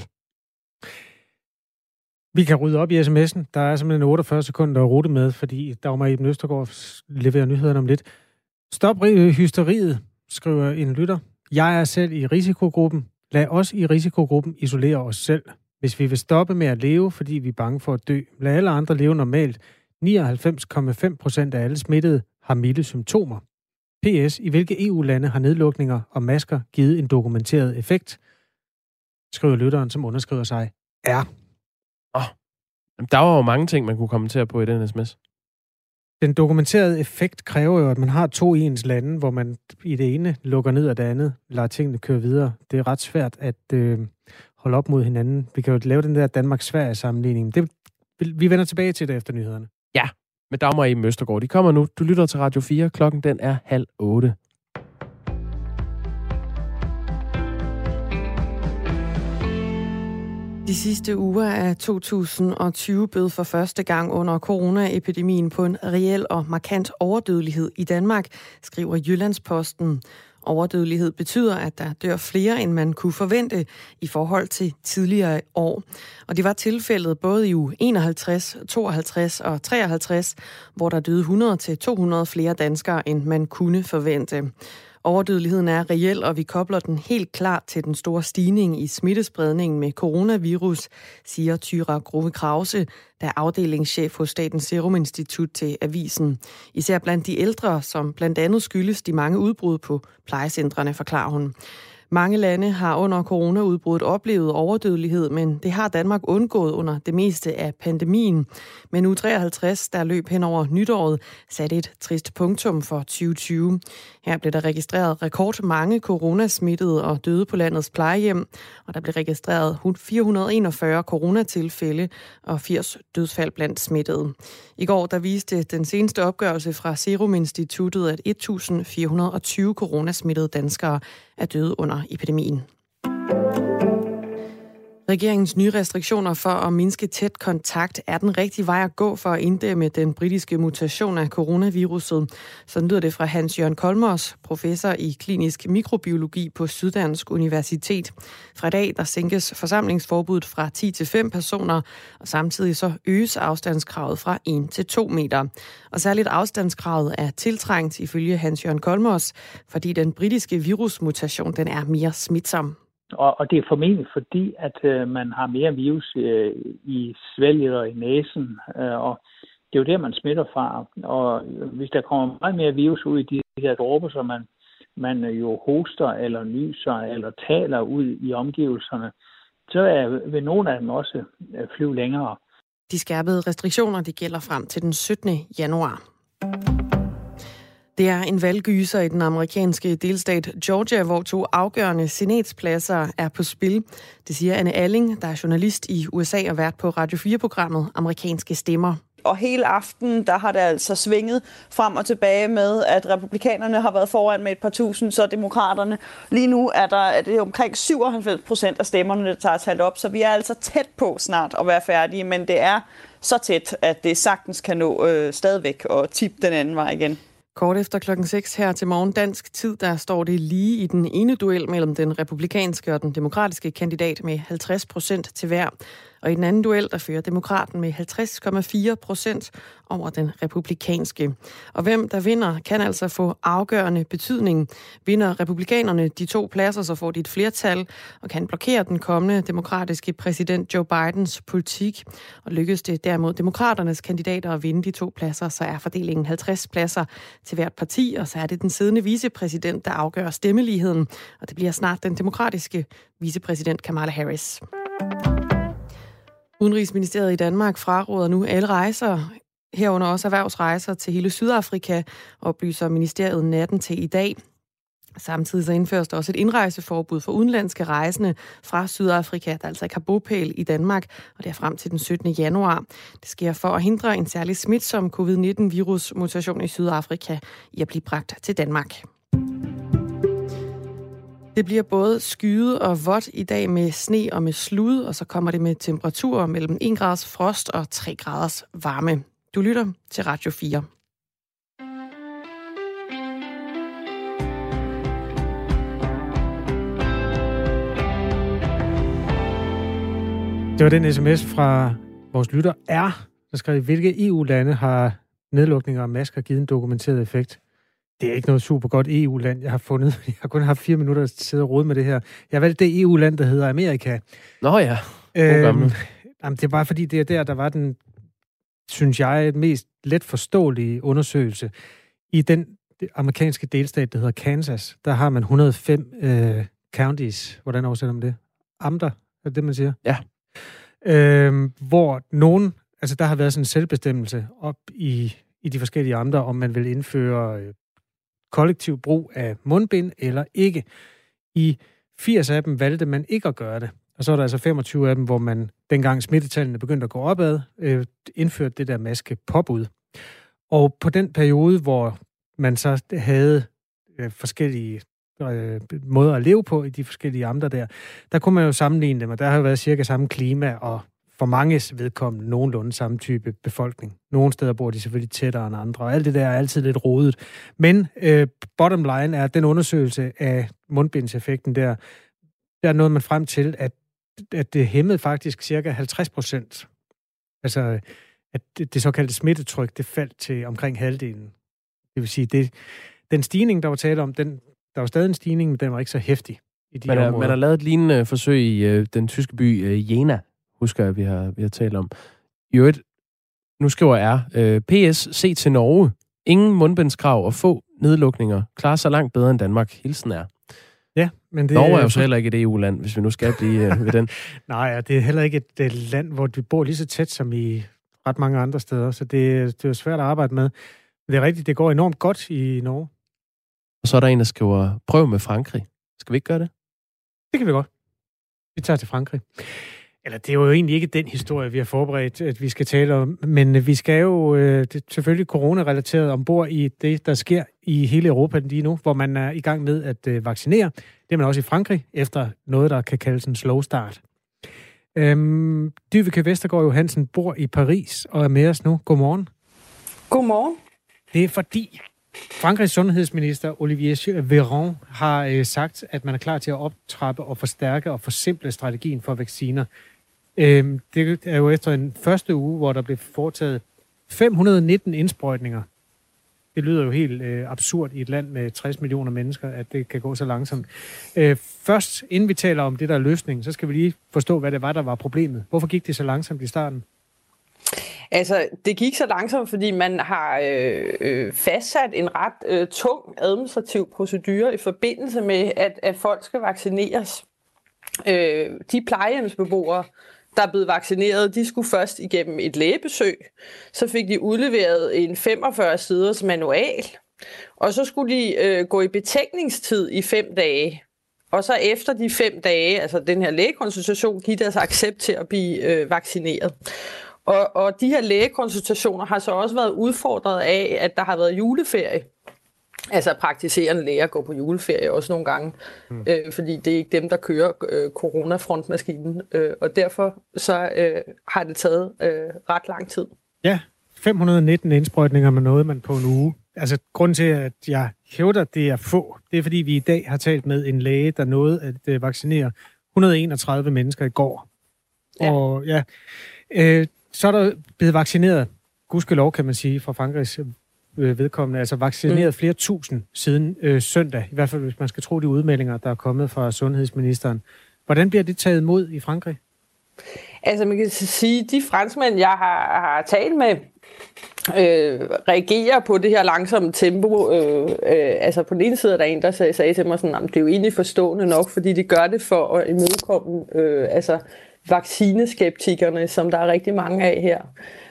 Vi kan rydde op i sms'en. Der er simpelthen 48 sekunder at rute med, fordi Dagmar Eben Østergaard leverer nyhederne om lidt. Stop øh, hysteriet, skriver en lytter. Jeg er selv i risikogruppen. Lad os i risikogruppen isolere os selv. Hvis vi vil stoppe med at leve, fordi vi er bange for at dø, lad alle andre leve normalt. 99,5 procent af alle smittede har milde symptomer. PS. I hvilke EU-lande har nedlukninger og masker givet en dokumenteret effekt? Skriver lytteren, som underskriver sig er. Oh, der var jo mange ting, man kunne kommentere på i den sms. Den dokumenterede effekt kræver jo, at man har to ens lande, hvor man i det ene lukker ned af det andet, lader tingene køre videre. Det er ret svært at øh, holde op mod hinanden. Vi kan jo lave den der Danmark-Sverige-sammenligning. Det, vi vender tilbage til det efter nyhederne. Ja, med Dagmar i Møstergaard. De kommer nu. Du lytter til Radio 4. Klokken den er halv otte. De sidste uger af 2020 bød for første gang under coronaepidemien på en reel og markant overdødelighed i Danmark, skriver Jyllandsposten. Overdødelighed betyder, at der dør flere, end man kunne forvente i forhold til tidligere år. Og det var tilfældet både i uge 51, 52 og 53, hvor der døde 100 til 200 flere danskere, end man kunne forvente. Overdødeligheden er reel, og vi kobler den helt klart til den store stigning i smittespredningen med coronavirus, siger Tyra Grove Krause, der er afdelingschef hos Statens Serum Institut til Avisen. Især blandt de ældre, som blandt andet skyldes de mange udbrud på plejecentrene, forklarer hun. Mange lande har under coronaudbruddet oplevet overdødelighed, men det har Danmark undgået under det meste af pandemien. Men u 53, der løb hen over nytåret, satte et trist punktum for 2020. Her blev der registreret rekordmange coronasmittede og døde på landets plejehjem, og der blev registreret 441 coronatilfælde og 80 dødsfald blandt smittede. I går der viste den seneste opgørelse fra Serum Instituttet, at 1420 coronasmittede danskere er døde under epidemien. Regeringens nye restriktioner for at mindske tæt kontakt er den rigtige vej at gå for at inddæmme den britiske mutation af coronaviruset. Sådan lyder det fra Hans Jørgen Kolmers, professor i klinisk mikrobiologi på Syddansk Universitet. Fra i dag der sænkes forsamlingsforbuddet fra 10 til 5 personer, og samtidig så øges afstandskravet fra 1 til 2 meter. Og særligt afstandskravet er tiltrængt ifølge Hans Jørgen Kolmers, fordi den britiske virusmutation den er mere smitsom. Og, og det er formentlig fordi, at øh, man har mere virus øh, i svælget og i næsen, øh, og det er jo der, man smitter fra. Og hvis der kommer meget mere virus ud i de her dråber, så man, man jo hoster eller nyser eller taler ud i omgivelserne, så er, vil nogle af dem også øh, flyve længere. De skærpede restriktioner de gælder frem til den 17. januar. Det er en valggyser i den amerikanske delstat Georgia, hvor to afgørende senatspladser er på spil. Det siger Anne Alling, der er journalist i USA og vært på Radio 4-programmet Amerikanske Stemmer. Og hele aftenen, der har det altså svinget frem og tilbage med, at republikanerne har været foran med et par tusind, så demokraterne. Lige nu er, der, er det omkring 97 procent af stemmerne, der tager talt op, så vi er altså tæt på snart at være færdige, men det er så tæt, at det sagtens kan nå øh, stadigvæk og tippe den anden vej igen. Kort efter klokken 6 her til morgen dansk tid, der står det lige i den ene duel mellem den republikanske og den demokratiske kandidat med 50 procent til hver. Og i den anden duel, der fører demokraten med 50,4 procent over den republikanske. Og hvem der vinder, kan altså få afgørende betydning. Vinder republikanerne de to pladser, så får de et flertal og kan blokere den kommende demokratiske præsident Joe Bidens politik. Og lykkes det derimod demokraternes kandidater at vinde de to pladser, så er fordelingen 50 pladser til hvert parti, og så er det den siddende vicepræsident, der afgør stemmeligheden. Og det bliver snart den demokratiske vicepræsident Kamala Harris. Udenrigsministeriet i Danmark fraråder nu alle rejser, herunder også erhvervsrejser til hele Sydafrika, oplyser ministeriet natten til i dag. Samtidig så indføres der også et indrejseforbud for udenlandske rejsende fra Sydafrika, der altså ikke har bopæl i Danmark, og det er frem til den 17. januar. Det sker for at hindre en særlig smitsom covid-19-virusmutation i Sydafrika i at blive bragt til Danmark. Det bliver både skyet og vådt i dag med sne og med slud, og så kommer det med temperaturer mellem 1 graders frost og 3 graders varme. Du lytter til Radio 4. Det var den sms fra vores lytter R, der skrev, hvilke EU-lande har nedlukninger og masker givet en dokumenteret effekt? Det er ikke noget super godt EU-land, jeg har fundet. Jeg har kun haft fire minutter til at sidde og rode med det her. Jeg har valgt det EU-land, der hedder Amerika. Nå ja, øhm, jamen, det er bare fordi, det er der, der var den, synes jeg, mest let forståelige undersøgelse. I den amerikanske delstat, der hedder Kansas, der har man 105 øh, counties. Hvordan oversætter man det? Amter, er det det, man siger? Ja. Øhm, hvor nogen, altså der har været sådan en selvbestemmelse op i, i de forskellige amter, om man vil indføre øh, kollektiv brug af mundbind eller ikke. I 80 af dem valgte man ikke at gøre det. Og så er der altså 25 af dem, hvor man, dengang smittetallene begyndte at gå opad, øh, indførte det der maske påbud. Og på den periode, hvor man så havde øh, forskellige øh, måder at leve på i de forskellige amter der, der kunne man jo sammenligne dem, og der har jo været cirka samme klima og for manges vedkommende nogenlunde samme type befolkning. Nogle steder bor de selvfølgelig tættere end andre, og alt det der er altid lidt rodet. Men øh, bottom line er, at den undersøgelse af mundbindseffekten der, der nåede man frem til, at, at det hæmmede faktisk cirka 50 procent. Altså, at det, det såkaldte smittetryk, det faldt til omkring halvdelen. Det vil sige, det, den stigning, der var tale om, den, der var stadig en stigning, men den var ikke så hæftig i de man, områder. man har lavet et lignende forsøg i øh, den tyske by øh, Jena, husker jeg, vi har, vi har talt om. I øvrigt, nu skriver jeg, øh, PS, se til Norge. Ingen mundbindskrav og få nedlukninger. Klarer sig langt bedre end Danmark. Hilsen er. Ja, men det Norge er jo så heller ikke et EU-land, hvis vi nu skal blive øh, ved den. Nej, og det er heller ikke et, et land, hvor du bor lige så tæt som i ret mange andre steder, så det, det er svært at arbejde med. Men det er rigtigt, det går enormt godt i Norge. Og så er der en, der skriver, prøv med Frankrig. Skal vi ikke gøre det? Det kan vi godt. Vi tager til Frankrig. Eller det er jo egentlig ikke den historie, vi har forberedt, at vi skal tale om, men vi skal jo øh, det selvfølgelig corona-relateret ombord i det, der sker i hele Europa lige nu, hvor man er i gang med at øh, vaccinere. Det er man også i Frankrig, efter noget, der kan kaldes en slow start. Øhm, Dyveke Vestergaard Johansen bor i Paris og er med os nu. Godmorgen. Godmorgen. Det er fordi Frankrigs sundhedsminister Olivier Véran har øh, sagt, at man er klar til at optrappe og forstærke og forsimple strategien for vacciner. Øhm, det er jo efter en første uge, hvor der blev foretaget 519 indsprøjtninger. Det lyder jo helt øh, absurd i et land med 60 millioner mennesker, at det kan gå så langsomt. Øh, først, inden vi taler om det der er løsningen, så skal vi lige forstå, hvad det var, der var problemet. Hvorfor gik det så langsomt i starten? Altså, det gik så langsomt, fordi man har øh, øh, fastsat en ret øh, tung administrativ procedure i forbindelse med, at, at folk skal vaccineres. Øh, de plejehjemsbeboere, der er blevet vaccineret, de skulle først igennem et lægebesøg. Så fik de udleveret en 45 siders manual, og så skulle de øh, gå i betænkningstid i fem dage. Og så efter de fem dage, altså den her lægekonsultation, give deres accept til at blive øh, vaccineret. Og, og de her lægekonsultationer har så også været udfordret af, at der har været juleferie. Altså praktiserende læger går på juleferie også nogle gange, mm. øh, fordi det er ikke dem, der kører øh, coronafrontmaskinen. Øh, og derfor så øh, har det taget øh, ret lang tid. Ja, 519 indsprøjtninger med noget, man på en uge. Altså, grund til, at jeg hævder, at det er få, det er, fordi vi i dag har talt med en læge, der nåede at øh, vaccinere 131 mennesker i går. Ja. Og ja, øh, så er der blevet vaccineret, gudskelov kan man sige, fra Frankrigs øh, vedkommende, altså vaccineret mm. flere tusind siden øh, søndag, i hvert fald hvis man skal tro de udmeldinger, der er kommet fra sundhedsministeren. Hvordan bliver det taget imod i Frankrig? Altså man kan sige, de franskmænd, jeg har, har talt med, øh, reagerer på det her langsomme tempo. Øh, øh, altså på den ene side er der en, der sagde, sagde til mig sådan, det er jo egentlig forstående nok, fordi de gør det for at imødekomme øh, altså, vaccineskeptikerne, som der er rigtig mange af her.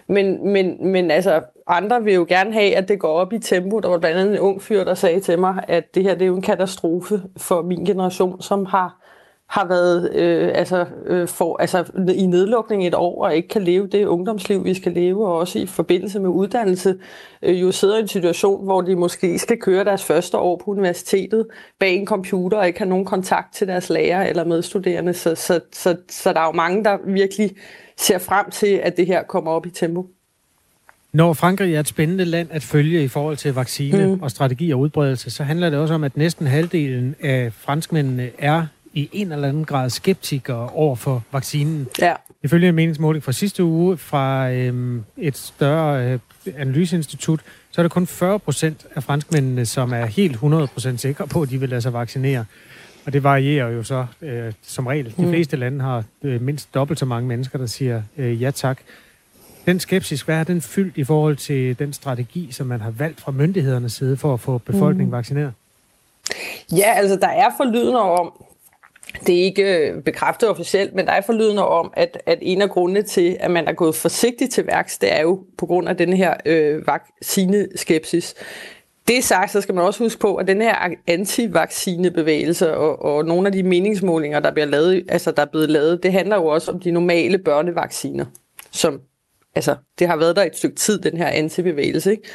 Men, men, men altså, andre vil jo gerne have, at det går op i tempo. Der var blandt andet en ung fyr, der sagde til mig, at det her det er jo en katastrofe for min generation, som har har været øh, altså, øh, for, altså, i nedlukning et år og ikke kan leve det ungdomsliv, vi skal leve, og også i forbindelse med uddannelse, øh, jo sidder i en situation, hvor de måske skal køre deres første år på universitetet bag en computer og ikke har nogen kontakt til deres lærer eller medstuderende. Så, så, så, så der er jo mange, der virkelig ser frem til, at det her kommer op i tempo. Når Frankrig er et spændende land at følge i forhold til vaccine mm. og strategi og udbredelse, så handler det også om, at næsten halvdelen af franskmændene er i en eller anden grad skeptikere over for vaccinen. Ja. Ifølge en meningsmåling fra sidste uge fra øhm, et større øh, analyseinstitut, så er det kun 40 procent af franskmændene, som er helt 100 procent sikre på, at de vil lade sig vaccinere. Og det varierer jo så øh, som regel. De mm. fleste lande har øh, mindst dobbelt så mange mennesker, der siger øh, ja tak. Den skepsis, hvad har den fyldt i forhold til den strategi, som man har valgt fra myndighedernes side for at få befolkningen mm. vaccineret? Ja, altså der er forlydende om, det er ikke øh, bekræftet officielt, men der er forlydende om, at, at en af grundene til, at man er gået forsigtigt til værks, det er jo på grund af den her øh, vaccineskepsis. Det sagt, så skal man også huske på, at den her antivaccinebevægelse og, og nogle af de meningsmålinger, der bliver lavet, altså der er blevet lavet, det handler jo også om de normale børnevacciner, som altså, det har været der et stykke tid, den her antibevægelse. Ikke?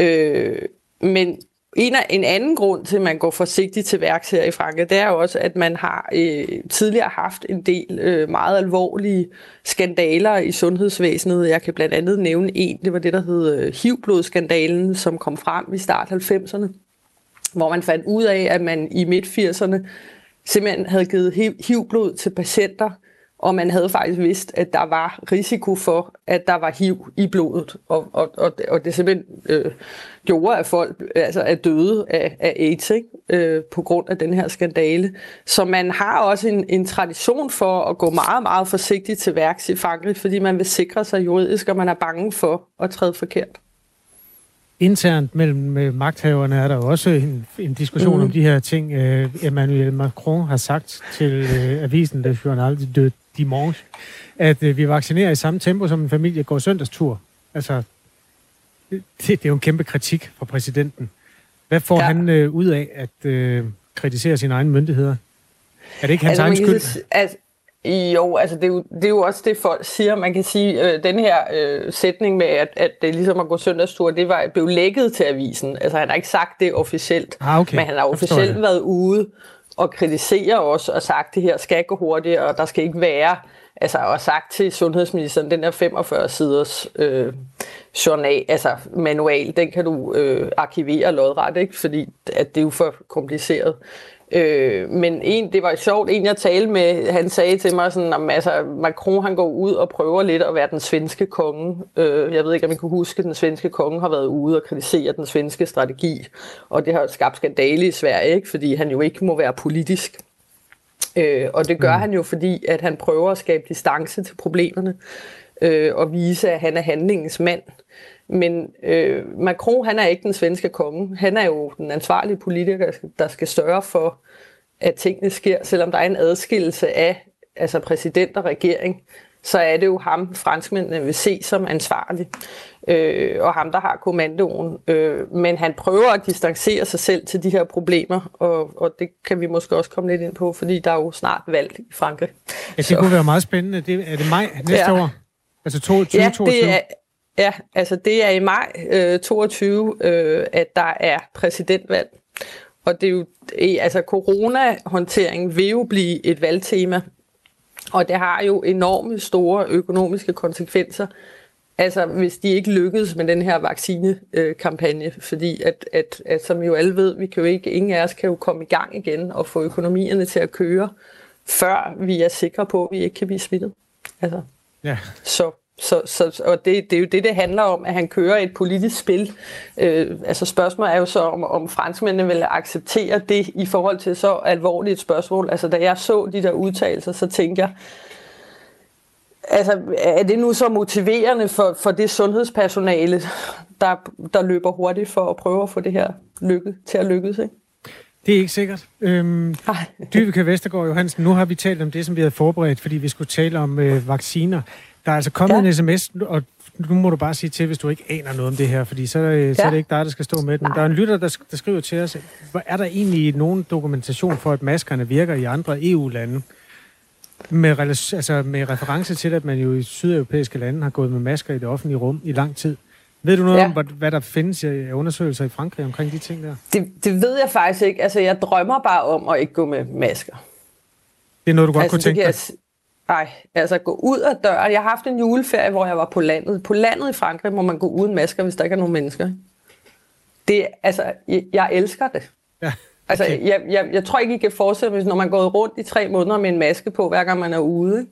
Øh, men en, af, en anden grund til, at man går forsigtigt til værks her i Frankrig, det er jo også, at man har øh, tidligere haft en del øh, meget alvorlige skandaler i sundhedsvæsenet. Jeg kan blandt andet nævne en, det var det, der hed øh, HIV-blodskandalen, som kom frem i start 90'erne, hvor man fandt ud af, at man i midt-80'erne simpelthen havde givet HIV-blod til patienter, og man havde faktisk vidst, at der var risiko for, at der var HIV i blodet, og, og, og, og det simpelthen øh, gjorde, at folk altså, er døde af, af AIDS ikke? Øh, på grund af den her skandale. Så man har også en, en tradition for at gå meget, meget forsigtigt til værks i Frankrig, fordi man vil sikre sig juridisk, og man er bange for at træde forkert. Internt mellem magthaverne er der også en, en diskussion mm. om de her ting. Uh, Emmanuel Macron har sagt til uh, avisen Le Journal de Dimanche, at uh, vi vaccinerer i samme tempo, som en familie går søndagstur. Altså, det, det er jo en kæmpe kritik fra præsidenten. Hvad får ja. han uh, ud af at uh, kritisere sine egne myndigheder? Er det ikke hans altså, egen skyld? Altså, jo, altså det er jo, det er jo også det, folk siger. Man kan sige, øh, den her øh, sætning med, at, at det ligesom at gå søndagstur, det var blev lækket til avisen. Altså han har ikke sagt det officielt, ah, okay. men han har officielt været ude og kritiserer os og sagt, at det her skal gå hurtigt, og der skal ikke være, altså og sagt til sundhedsministeren, den der 45 siders øh, journal, altså manual, den kan du øh, arkivere lodret, ikke? fordi at det er jo for kompliceret. Øh, men en, det var sjovt, en jeg talte med, han sagde til mig sådan, at altså, Macron han går ud og prøver lidt at være den svenske konge. Øh, jeg ved ikke, om I kunne huske, at den svenske konge har været ude og kritisere den svenske strategi, og det har skabt skandale i Sverige, ikke? fordi han jo ikke må være politisk. Øh, og det gør mm. han jo, fordi at han prøver at skabe distance til problemerne, øh, og vise, at han er handlingens mand. Men øh, Macron, han er ikke den svenske konge. Han er jo den ansvarlige politiker, der skal sørge for, at tingene sker, selvom der er en adskillelse af altså præsident og regering, så er det jo ham, franskmændene vil se som ansvarlig, øh, og ham, der har kommandoen. Øh, men han prøver at distancere sig selv til de her problemer, og, og det kan vi måske også komme lidt ind på, fordi der er jo snart valg i Frankrig. Ja, det så. kunne være meget spændende. Det, er det maj næste ja. år? Altså 2022? Ja, det er, Ja, altså det er i maj øh, 22, øh, at der er præsidentvalg. Og det er jo, altså corona-håndtering vil jo blive et valgtema, og det har jo enorme store økonomiske konsekvenser, altså hvis de ikke lykkedes med den her vaccinekampagne, fordi at, at, at som jo alle ved, vi kan jo ikke, ingen af os kan jo komme i gang igen og få økonomierne til at køre, før vi er sikre på, at vi ikke kan blive smittet. Altså. Ja. Så så, så, og det, det er jo det, det handler om, at han kører et politisk spil. Øh, altså spørgsmålet er jo så, om, om franskmændene vil acceptere det i forhold til så alvorligt et spørgsmål. Altså da jeg så de der udtalelser, så tænker jeg, altså er det nu så motiverende for, for det sundhedspersonale, der, der løber hurtigt for at prøve at få det her lykke, til at lykkes, ikke? Det er ikke sikkert. Øhm, Dyveke Vestergaard Johansen, nu har vi talt om det, som vi havde forberedt, fordi vi skulle tale om øh, vacciner. Der er altså kommet ja. en sms, og nu må du bare sige til, hvis du ikke aner noget om det her, fordi så, ja. så er det ikke dig, der skal stå med den. Nej. Der er en lytter, der, der skriver til os, er der egentlig nogen dokumentation for, at maskerne virker i andre EU-lande? Med, altså med reference til, at man jo i sydeuropæiske lande har gået med masker i det offentlige rum i lang tid. Ved du noget ja. om, hvad der findes af undersøgelser i Frankrig omkring de ting der? Det, det ved jeg faktisk ikke. Altså, jeg drømmer bare om at ikke gå med masker. Det er noget, du godt altså, kunne tænke dig? Nej, altså gå ud af døren. Jeg har haft en juleferie, hvor jeg var på landet. På landet i Frankrig må man gå uden masker, hvis der ikke er nogen mennesker. Det, altså, jeg, jeg elsker det. Ja. Altså, okay. Altså, jeg, jeg, jeg tror ikke, I kan forestille mig, når man går rundt i tre måneder med en maske på, hver gang man er ude.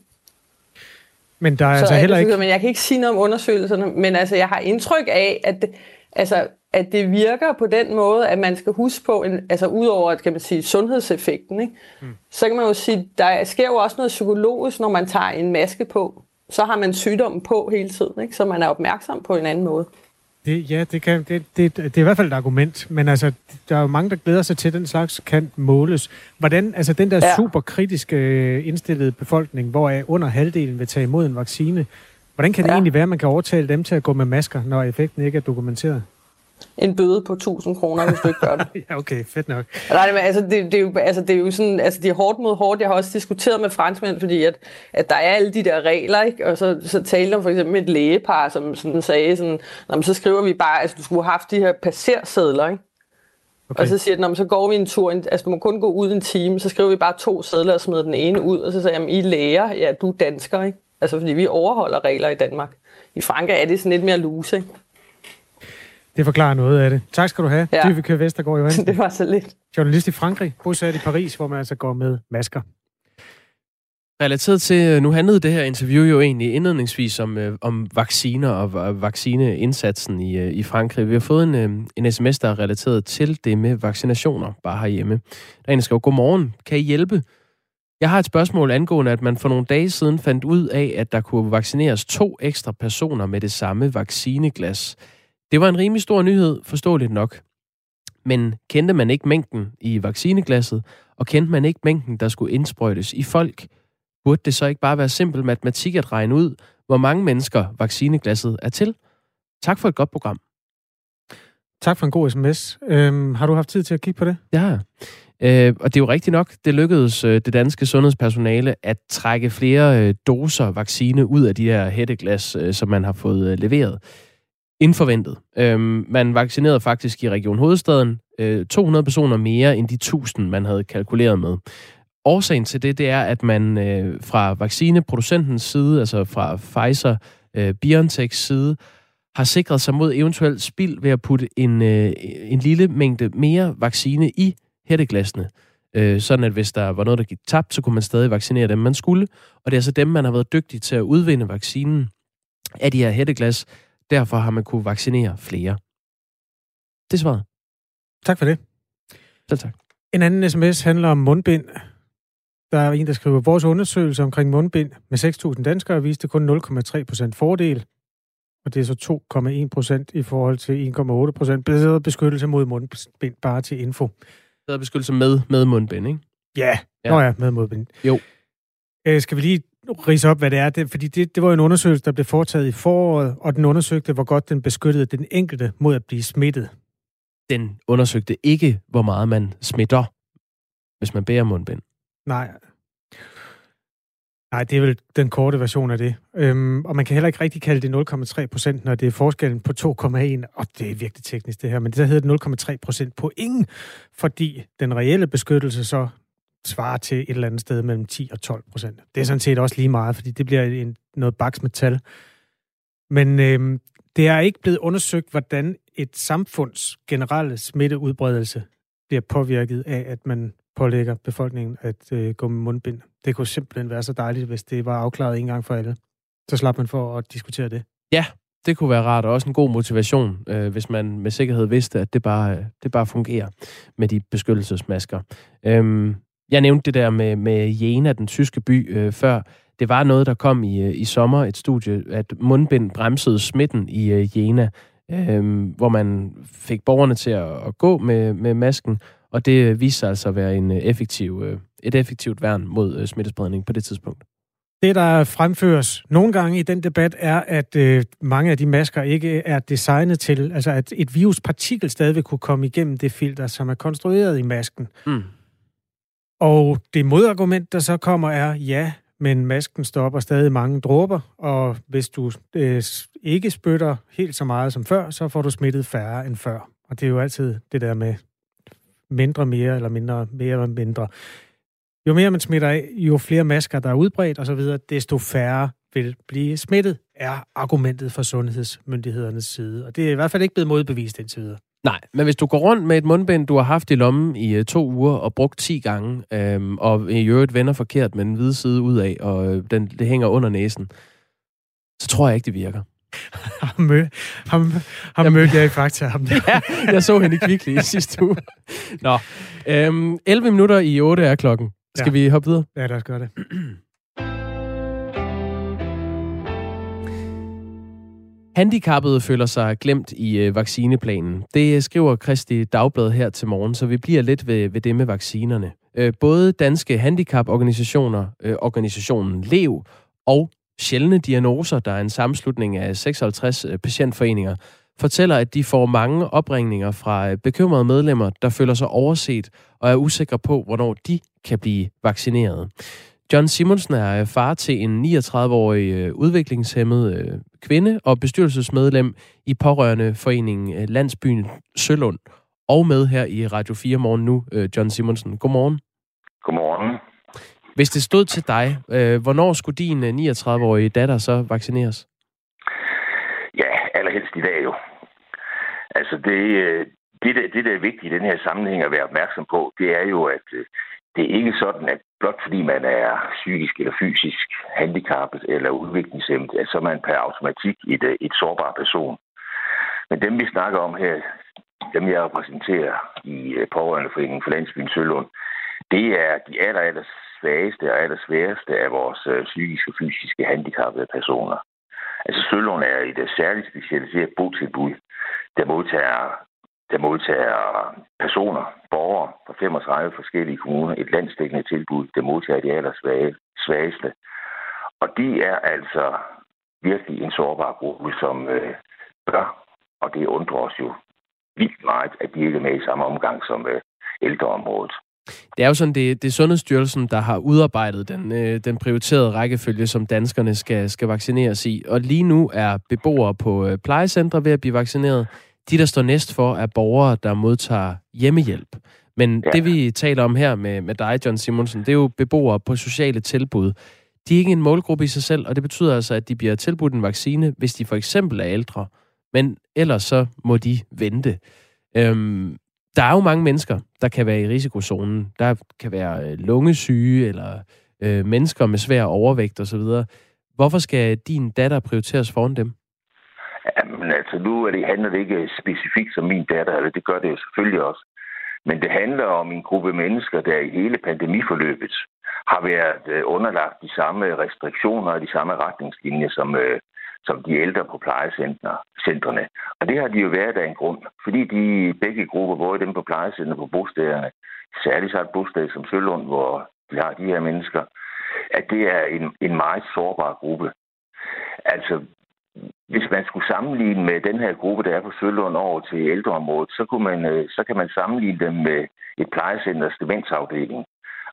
Men der er så altså heller ikke... Men jeg kan ikke sige noget om undersøgelserne, men altså, jeg har indtryk af, at altså, at det virker på den måde, at man skal huske på, en, altså udover at, kan man sige, sundhedseffekten, ikke? Mm. så kan man jo sige, der sker jo også noget psykologisk, når man tager en maske på. Så har man sygdommen på hele tiden, ikke? så man er opmærksom på en anden måde. Det, ja, det, kan, det, det, det er i hvert fald et argument, men altså, der er jo mange, der glæder sig til, at den slags kan måles. Hvordan, altså den der ja. superkritiske øh, indstillede befolkning, hvor under halvdelen vil tage imod en vaccine, hvordan kan det ja. egentlig være, at man kan overtale dem til at gå med masker, når effekten ikke er dokumenteret? En bøde på 1000 kroner, hvis du ikke gør det. ja, okay, fedt nok. Nej, men altså, det, det, er jo, altså, det er jo sådan, altså, det er hårdt mod hårdt. Jeg har også diskuteret med franskmænd, fordi at, at der er alle de der regler, ikke? Og så, så talte om for eksempel med et lægepar, som sådan sagde sådan, Nå, så skriver vi bare, altså, du skulle have haft de her passersedler, ikke? Okay. Og så siger den, så går vi en tur, altså du må kun gå ud en time, så skriver vi bare to sædler og smider den ene ud, og så siger jeg, I læger, ja, du er dansker, ikke? Altså fordi vi overholder regler i Danmark. I Frankrig er det sådan lidt mere loose, ikke? Det forklarer noget af det. Tak skal du have. Ja. Dyvike Vestergaard Johansen. Det var så lidt. Journalist i Frankrig, bosat i Paris, hvor man altså går med masker. Relateret til, øh, nu handlede det her interview jo egentlig indledningsvis om, øh, om vacciner og vaccineindsatsen i, øh, i Frankrig. Vi har fået en, øh, en sms, der er relateret til det med vaccinationer, bare herhjemme. Der er en, der skriver, godmorgen, kan I hjælpe? Jeg har et spørgsmål angående, at man for nogle dage siden fandt ud af, at der kunne vaccineres to ekstra personer med det samme vaccineglas. Det var en rimelig stor nyhed, forståeligt nok. Men kendte man ikke mængden i vaccineglasset, og kendte man ikke mængden, der skulle indsprøjtes i folk, burde det så ikke bare være simpel matematik at regne ud, hvor mange mennesker vaccineglasset er til? Tak for et godt program. Tak for en god sms. Øhm, har du haft tid til at kigge på det? Ja, øh, og det er jo rigtigt nok. Det lykkedes øh, det danske sundhedspersonale at trække flere øh, doser vaccine ud af de her hætteglas, øh, som man har fået øh, leveret indforventet. Øhm, man vaccinerede faktisk i Region Hovedstaden øh, 200 personer mere end de 1000, man havde kalkuleret med. Årsagen til det, det er, at man øh, fra vaccineproducentens side, altså fra Pfizer, øh, BioNTechs side, har sikret sig mod eventuelt spild ved at putte en, øh, en lille mængde mere vaccine i hætteglassene. Øh, sådan at hvis der var noget, der gik tabt, så kunne man stadig vaccinere dem, man skulle. Og det er altså dem, man har været dygtig til at udvinde vaccinen af de her hætteglas, Derfor har man kunne vaccinere flere. Det er svaret. Tak for det. Selv tak. En anden sms handler om mundbind. Der er en, der skriver, vores undersøgelse omkring mundbind med 6.000 danskere viste kun 0,3 procent fordel. Og det er så 2,1 procent i forhold til 1,8 procent. Bedre beskyttelse mod mundbind, bare til info. Bedre beskyttelse med, med mundbind, ikke? Ja, ja. Nå ja, med mundbind. Jo. Øh, skal vi lige rise op, hvad det er. Det, fordi det, det var en undersøgelse, der blev foretaget i foråret, og den undersøgte, hvor godt den beskyttede den enkelte mod at blive smittet. Den undersøgte ikke, hvor meget man smitter, hvis man bærer mundbind. Nej. Nej, det er vel den korte version af det. Øhm, og man kan heller ikke rigtig kalde det 0,3 procent, når det er forskellen på 2,1. Og det er virkelig teknisk det her, men det der hedder 0,3 procent på ingen, fordi den reelle beskyttelse så svarer til et eller andet sted mellem 10 og 12 procent. Det er sådan set også lige meget, fordi det bliver en, noget baks med tal. Men øh, det er ikke blevet undersøgt, hvordan et samfunds generelle smitteudbredelse bliver påvirket af, at man pålægger befolkningen at øh, gå med mundbind. Det kunne simpelthen være så dejligt, hvis det var afklaret en gang for alle. Så slap man for at diskutere det. Ja, det kunne være rart, og også en god motivation, øh, hvis man med sikkerhed vidste, at det bare, øh, det bare fungerer med de beskyttelsesmasker. Øhm, jeg nævnte det der med, med Jena, den tyske by, øh, før. Det var noget, der kom i, øh, i sommer, et studie, at mundbind bremsede smitten i øh, Jena, øh, hvor man fik borgerne til at, at gå med, med masken, og det viste sig altså at være en øh, effektiv, øh, et effektivt værn mod øh, smittespredning på det tidspunkt. Det, der fremføres nogle gange i den debat, er, at øh, mange af de masker ikke er designet til, altså at et viruspartikel stadig vil kunne komme igennem det filter, som er konstrueret i masken. Mm. Og det modargument, der så kommer, er, ja, men masken stopper stadig mange dråber, og hvis du øh, ikke spytter helt så meget som før, så får du smittet færre end før. Og det er jo altid det der med mindre mere, eller mindre mere eller mindre. Jo mere man smitter af, jo flere masker, der er udbredt osv., desto færre vil blive smittet, er argumentet fra sundhedsmyndighedernes side. Og det er i hvert fald ikke blevet modbevist indtil videre. Nej, men hvis du går rundt med et mundbind, du har haft i lommen i uh, to uger og brugt 10 gange, øhm, og i øvrigt vender forkert med den hvide side ud af, og øh, den, det hænger under næsen, så tror jeg ikke, det virker. ham, mø, ham, ham mødte jeg i Fakta. Ham der. ja, jeg så hende i Kvickly i sidste uge. Nå, øhm, 11 minutter i 8 er klokken. Skal ja. vi hoppe videre? Ja, lad os gøre det. Handicappede føler sig glemt i øh, vaccineplanen. Det øh, skriver Kristi Dagblad her til morgen, så vi bliver lidt ved, ved det med vaccinerne. Øh, både danske handicaporganisationer, øh, organisationen LEV og Sjældne Diagnoser, der er en sammenslutning af 56 øh, patientforeninger, fortæller, at de får mange opringninger fra øh, bekymrede medlemmer, der føler sig overset og er usikre på, hvornår de kan blive vaccineret. John Simonsen er øh, far til en 39-årig øh, udviklingshemmet kvinde og bestyrelsesmedlem i pårørende foreningen Landsbyen Sølund. Og med her i Radio 4 morgen nu, John Simonsen. Godmorgen. Godmorgen. Hvis det stod til dig, hvornår skulle din 39-årige datter så vaccineres? Ja, allerhelst i dag jo. Altså det, øh, det, der, det, der er vigtigt i den her sammenhæng at være opmærksom på, det er jo, at øh, det er ikke sådan, at blot fordi man er psykisk eller fysisk handicappet eller udviklingshemmet, at så er man per automatik et, øh, et sårbar person. Men dem, vi snakker om her, dem jeg repræsenterer i øh, pårørendeforeningen for Landsbyen Sølund, det er de aller, aller svageste og aller sværeste af vores øh, psykiske og fysiske handicappede personer. Altså Sølund er et særligt specialiseret botilbud, der modtager, der modtager personer, borgere fra 35 forskellige kommuner, et landsdækkende tilbud, der modtager de svageste. Og de er altså virkelig en sårbar gruppe, som øh, bør, og det undrer os jo vildt meget, at de ikke er med i samme omgang som øh, ældreområdet. Det er jo sådan, det, det er Sundhedsstyrelsen, der har udarbejdet den, øh, den prioriterede rækkefølge, som danskerne skal, skal vaccineres i. Og lige nu er beboere på øh, plejecentre ved at blive vaccineret. De, der står næst for, er borgere, der modtager hjemmehjælp. Men ja. det, vi taler om her med, med dig, John Simonsen, det er jo beboere på sociale tilbud. De er ikke en målgruppe i sig selv, og det betyder altså, at de bliver tilbudt en vaccine, hvis de for eksempel er ældre. Men ellers så må de vente. Øhm, der er jo mange mennesker, der kan være i risikozonen. Der kan være øh, lungesyge eller øh, mennesker med svær overvægt osv. Hvorfor skal din datter prioriteres foran dem? Jamen altså, nu er det, handler det ikke specifikt som min datter, eller det gør det jo selvfølgelig også. Men det handler om en gruppe mennesker, der i hele pandemiforløbet har været øh, underlagt de samme restriktioner og de samme retningslinjer, som, øh, som de ældre på plejecentrene. Og det har de jo været af en grund, fordi de begge grupper, både dem på plejecentrene på bostederne, særligt så et bosted som Sølund, hvor de har de her mennesker, at det er en, en meget sårbar gruppe. Altså, hvis man skulle sammenligne med den her gruppe, der er på Sølund over til ældreområdet, så, kunne man, øh, så kan man sammenligne dem med et plejecenters demensafdeling.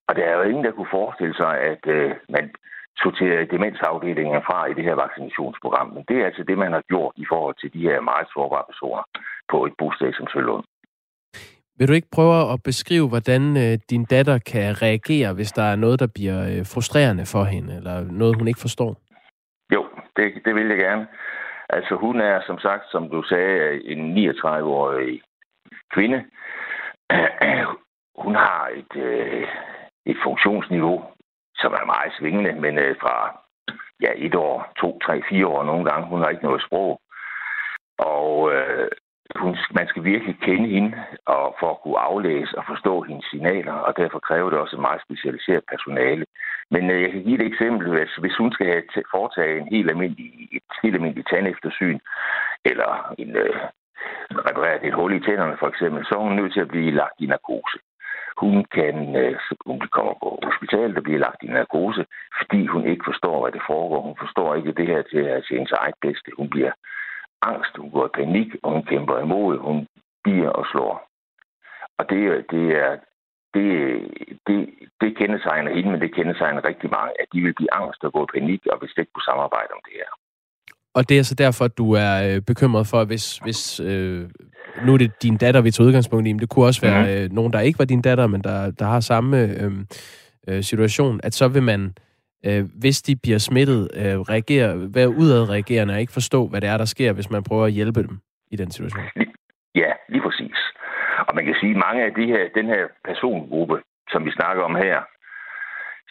Og der er jo ingen, der kunne forestille sig, at øh, man sorterer demensafdelingen fra i det her vaccinationsprogram. Men det er altså det, man har gjort i forhold til de her meget sårbare personer på et bosted som Sølund. Vil du ikke prøve at beskrive, hvordan øh, din datter kan reagere, hvis der er noget, der bliver øh, frustrerende for hende, eller noget, hun ikke forstår? Det, det vil jeg gerne. Altså, hun er, som sagt, som du sagde, en 39-årig kvinde. Hun har et, øh, et funktionsniveau, som er meget svingende, men øh, fra ja, et år, to, tre, fire år nogle gange. Hun har ikke noget sprog. Og øh, hun, man skal virkelig kende hende og for at kunne aflæse og forstå hendes signaler, og derfor kræver det også et meget specialiseret personale. Men øh, jeg kan give et eksempel. Hvis, hvis hun skal have foretage en helt almindelig, et helt almindeligt tandeftersyn, eller en, øh, reparere et hul i tænderne for eksempel, så er hun nødt til at blive lagt i narkose. Hun kan, øh, hun kommer på hospitalet og bliver lagt i narkose, fordi hun ikke forstår, hvad det foregår. Hun forstår ikke det her til, til hendes eget bedste. Hun bliver angst, hun går i panik, og hun kæmper imod. Hun bliver og slår. Og det, øh, det er, det, det, det kendetegner hende, men det kendetegner rigtig mange, at de vil blive angst og gå i panik, og hvis det ikke kunne samarbejde om det her. Og det er så derfor, at du er øh, bekymret for, hvis, hvis øh, nu er det din datter, vi tager udgangspunkt i, men det kunne også være mm-hmm. øh, nogen, der ikke var din datter, men der, der har samme øh, øh, situation, at så vil man, øh, hvis de bliver smittet, øh, reagere, være udadreagerende og ikke forstå, hvad det er, der sker, hvis man prøver at hjælpe dem i den situation. Ja, lige præcis. Og man kan sige, at mange af de her, den her persongruppe, som vi snakker om her,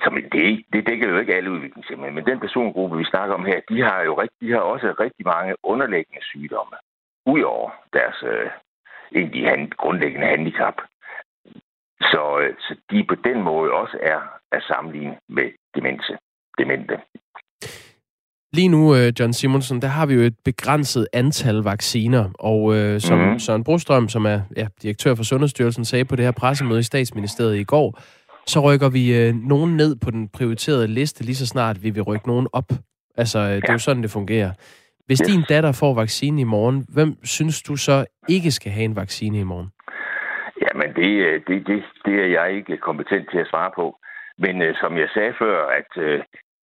som det, det dækker jo ikke alle udviklingshemmede, men den persongruppe, vi snakker om her, de har jo rigtig, de har også rigtig mange underliggende sygdomme udover deres øh, egentlig hand, grundlæggende handicap. Så, øh, så de på den måde også er at sammenligne med demente. demente. Lige nu, øh, John Simonsen, der har vi jo et begrænset antal vacciner, og øh, som mm-hmm. Søren Brostrøm, som er ja, direktør for Sundhedsstyrelsen, sagde på det her pressemøde i statsministeriet i går, så rykker vi øh, nogen ned på den prioriterede liste lige så snart vi vil rykke nogen op. Altså, øh, det er jo sådan, det fungerer. Hvis yes. din datter får vaccine i morgen, hvem synes du så ikke skal have en vaccine i morgen? Jamen, det, det, det, det er jeg ikke kompetent til at svare på. Men uh, som jeg sagde før, at uh,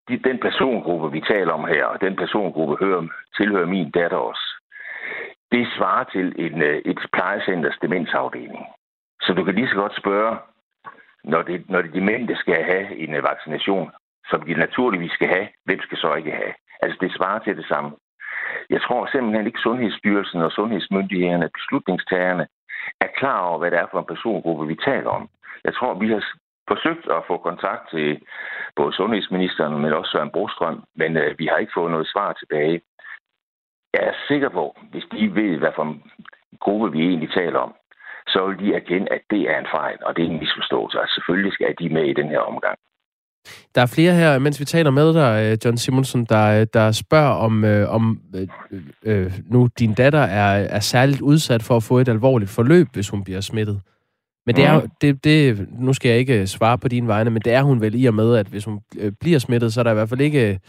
de, den persongruppe, vi taler om her, og den persongruppe hører, tilhører min datter også, det svarer til en, øh, et plejecenters demensafdeling. Så du kan lige så godt spørge, når det, når det demente skal have en øh, vaccination, som de naturligvis skal have, hvem skal så ikke have? Altså, det svarer til det samme. Jeg tror simpelthen ikke, Sundhedsstyrelsen og sundhedsmyndighederne, beslutningstagerne, er klar over, hvad det er for en persongruppe, vi taler om. Jeg tror, vi har forsøgt at få kontakt til både sundhedsministeren, men også Søren Brostrøm, men øh, vi har ikke fået noget svar tilbage. Jeg er sikker på, hvis de ved, hvad for en gruppe vi egentlig taler om, så vil de erkende, at det er en fejl, og det er en misforståelse. og selvfølgelig skal de med i den her omgang. Der er flere her, mens vi taler med dig, øh, John Simonsen, der, øh, der spørger om, øh, om øh, øh, nu din datter er, er særligt udsat for at få et alvorligt forløb, hvis hun bliver smittet. Men det er, mm. det, det, nu skal jeg ikke svare på dine vegne, men det er hun vel i og med, at hvis hun bliver smittet, så er der i hvert fald ikke,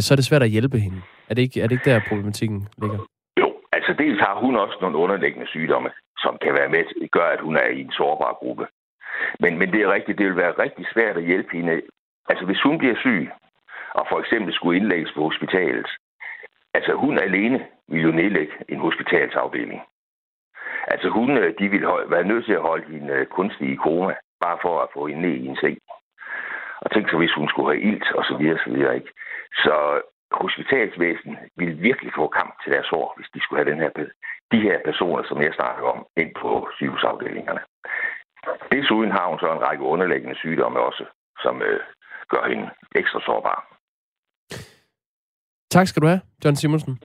så er det svært at hjælpe hende. Er det ikke, er det ikke der, problematikken ligger? Jo, altså dels har hun også nogle underliggende sygdomme, som kan være med til gør, at hun er i en sårbar gruppe. Men, men det er rigtigt, det vil være rigtig svært at hjælpe hende Altså, hvis hun bliver syg, og for eksempel skulle indlægges på hospitalet, altså hun alene vil jo nedlægge en hospitalsafdeling. Altså hun, øh, de ville holde, være nødt til at holde hende kunstige kunstig i koma, bare for at få hende ned i en seng. Og tænk så, hvis hun skulle have ilt, og så videre, så videre, ikke? Så hospitalsvæsenet ville virkelig få kamp til deres år, hvis de skulle have den her, de her personer, som jeg snakker om, ind på sygehusafdelingerne. Desuden har hun så en række underliggende sygdomme også, som øh, gør hende ekstra sårbar. Tak skal du have, John Simonsen.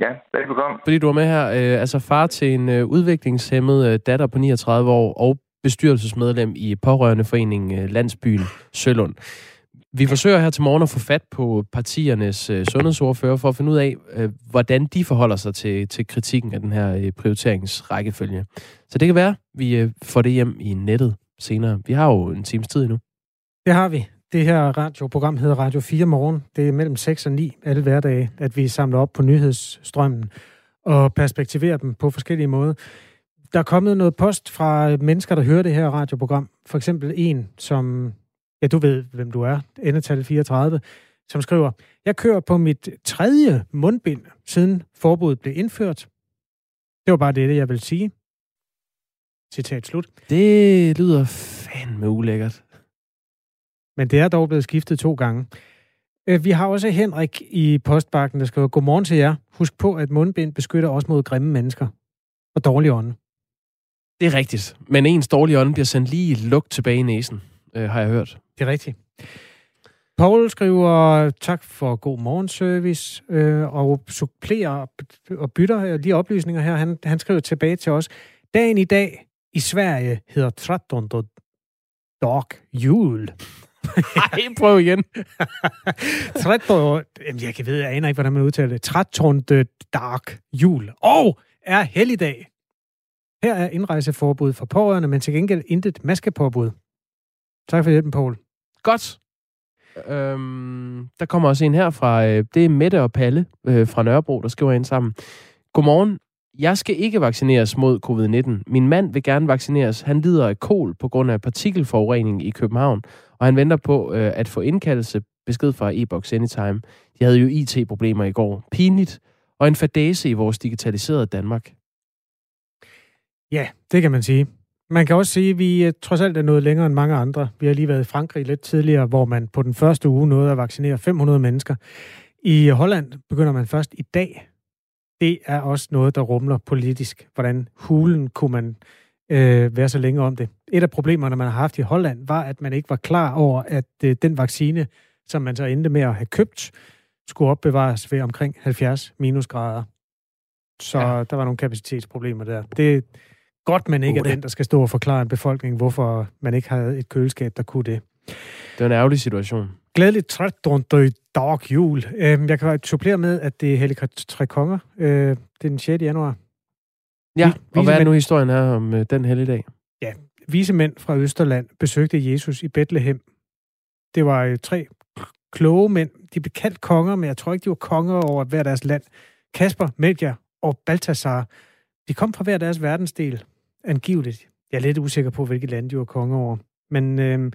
Ja, velbekomme. Fordi du er med her. Øh, altså far til en øh, udviklingshemmet øh, datter på 39 år og bestyrelsesmedlem i pårørendeforeningen øh, Landsbyen Sølund. Vi forsøger her til morgen at få fat på partiernes øh, sundhedsordfører for at finde ud af, øh, hvordan de forholder sig til, til kritikken af den her øh, prioriteringsrækkefølge. Så det kan være, vi øh, får det hjem i nettet senere. Vi har jo en times tid endnu. Det har vi. Det her radioprogram hedder Radio 4 Morgen. Det er mellem 6 og 9 alle hverdage, at vi samler op på nyhedsstrømmen og perspektiverer dem på forskellige måder. Der er kommet noget post fra mennesker, der hører det her radioprogram. For eksempel en, som, ja du ved, hvem du er, endetal 34, som skriver, jeg kører på mit tredje mundbind, siden forbuddet blev indført. Det var bare det, jeg vil sige. Citat slut. Det lyder fandme ulækkert. Men det er dog blevet skiftet to gange. Øh, vi har også Henrik i postbakken, der skriver, Godmorgen til jer. Husk på, at mundbind beskytter også mod grimme mennesker og dårlige ånde. Det er rigtigt. Men ens dårlige ånde bliver sendt lige lugt tilbage i næsen, øh, har jeg hørt. Det er rigtigt. Paul skriver, tak for god morgenservice, øh, og supplerer og bytter lige oplysninger her. Han, han skriver tilbage til os, dagen i dag i Sverige hedder 13. dag jul. Nej, prøv igen. 13, jamen jeg kan vide, jeg aner ikke, hvordan man udtaler det. 13. Dark Jul. Og er helligdag. Her er indrejseforbud for pårørende, men til gengæld intet maskepåbud. Tak for hjælpen, Poul. Godt. Øhm, der kommer også en her fra, øh, det er Mette og Palle øh, fra Nørrebro, der skriver ind sammen. Godmorgen. Jeg skal ikke vaccineres mod covid-19. Min mand vil gerne vaccineres. Han lider af kol på grund af partikelforurening i København, og han venter på øh, at få indkaldelse besked fra e-box Anytime. De havde jo IT-problemer i går. Pinligt. Og en fadese i vores digitaliserede Danmark. Ja, det kan man sige. Man kan også sige, at vi øh, trods alt er nået længere end mange andre. Vi har lige været i Frankrig lidt tidligere, hvor man på den første uge nåede at vaccinere 500 mennesker. I Holland begynder man først i dag. Det er også noget, der rumler politisk. Hvordan hulen kunne man øh, være så længe om det. Et af problemerne, man har haft i Holland, var, at man ikke var klar over, at øh, den vaccine, som man så endte med at have købt, skulle opbevares ved omkring 70 minusgrader. Så ja. der var nogle kapacitetsproblemer der. Det er godt, man ikke uh, er den, der skal stå og forklare en befolkning, hvorfor man ikke havde et køleskab, der kunne det. Det er en ærgerlig situation. Glædeligt 13. dag jul. Øhm, jeg kan supplere med, at det er Hellig Tre Konger. Øh, det er den 6. januar. Ja, og hvad er nu historien her om øh, den hellige dag? Ja, vise mænd fra Østerland besøgte Jesus i Bethlehem. Det var øh, tre kloge mænd. De blev kaldt konger, men jeg tror ikke, de var konger over hver deres land. Kasper, Melchior og Baltasar, de kom fra hver deres verdensdel, angiveligt. Jeg er lidt usikker på, hvilket land de var konge over. Men øh,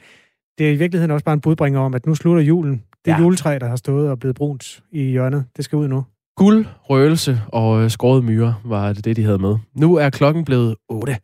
det er i virkeligheden også bare en budbringer om, at nu slutter julen. Det ja. juletræ, der har stået og blevet brunt i hjørnet, det skal ud nu. Guld, røgelse og øh, skåret myre var det, det, de havde med. Nu er klokken blevet 8.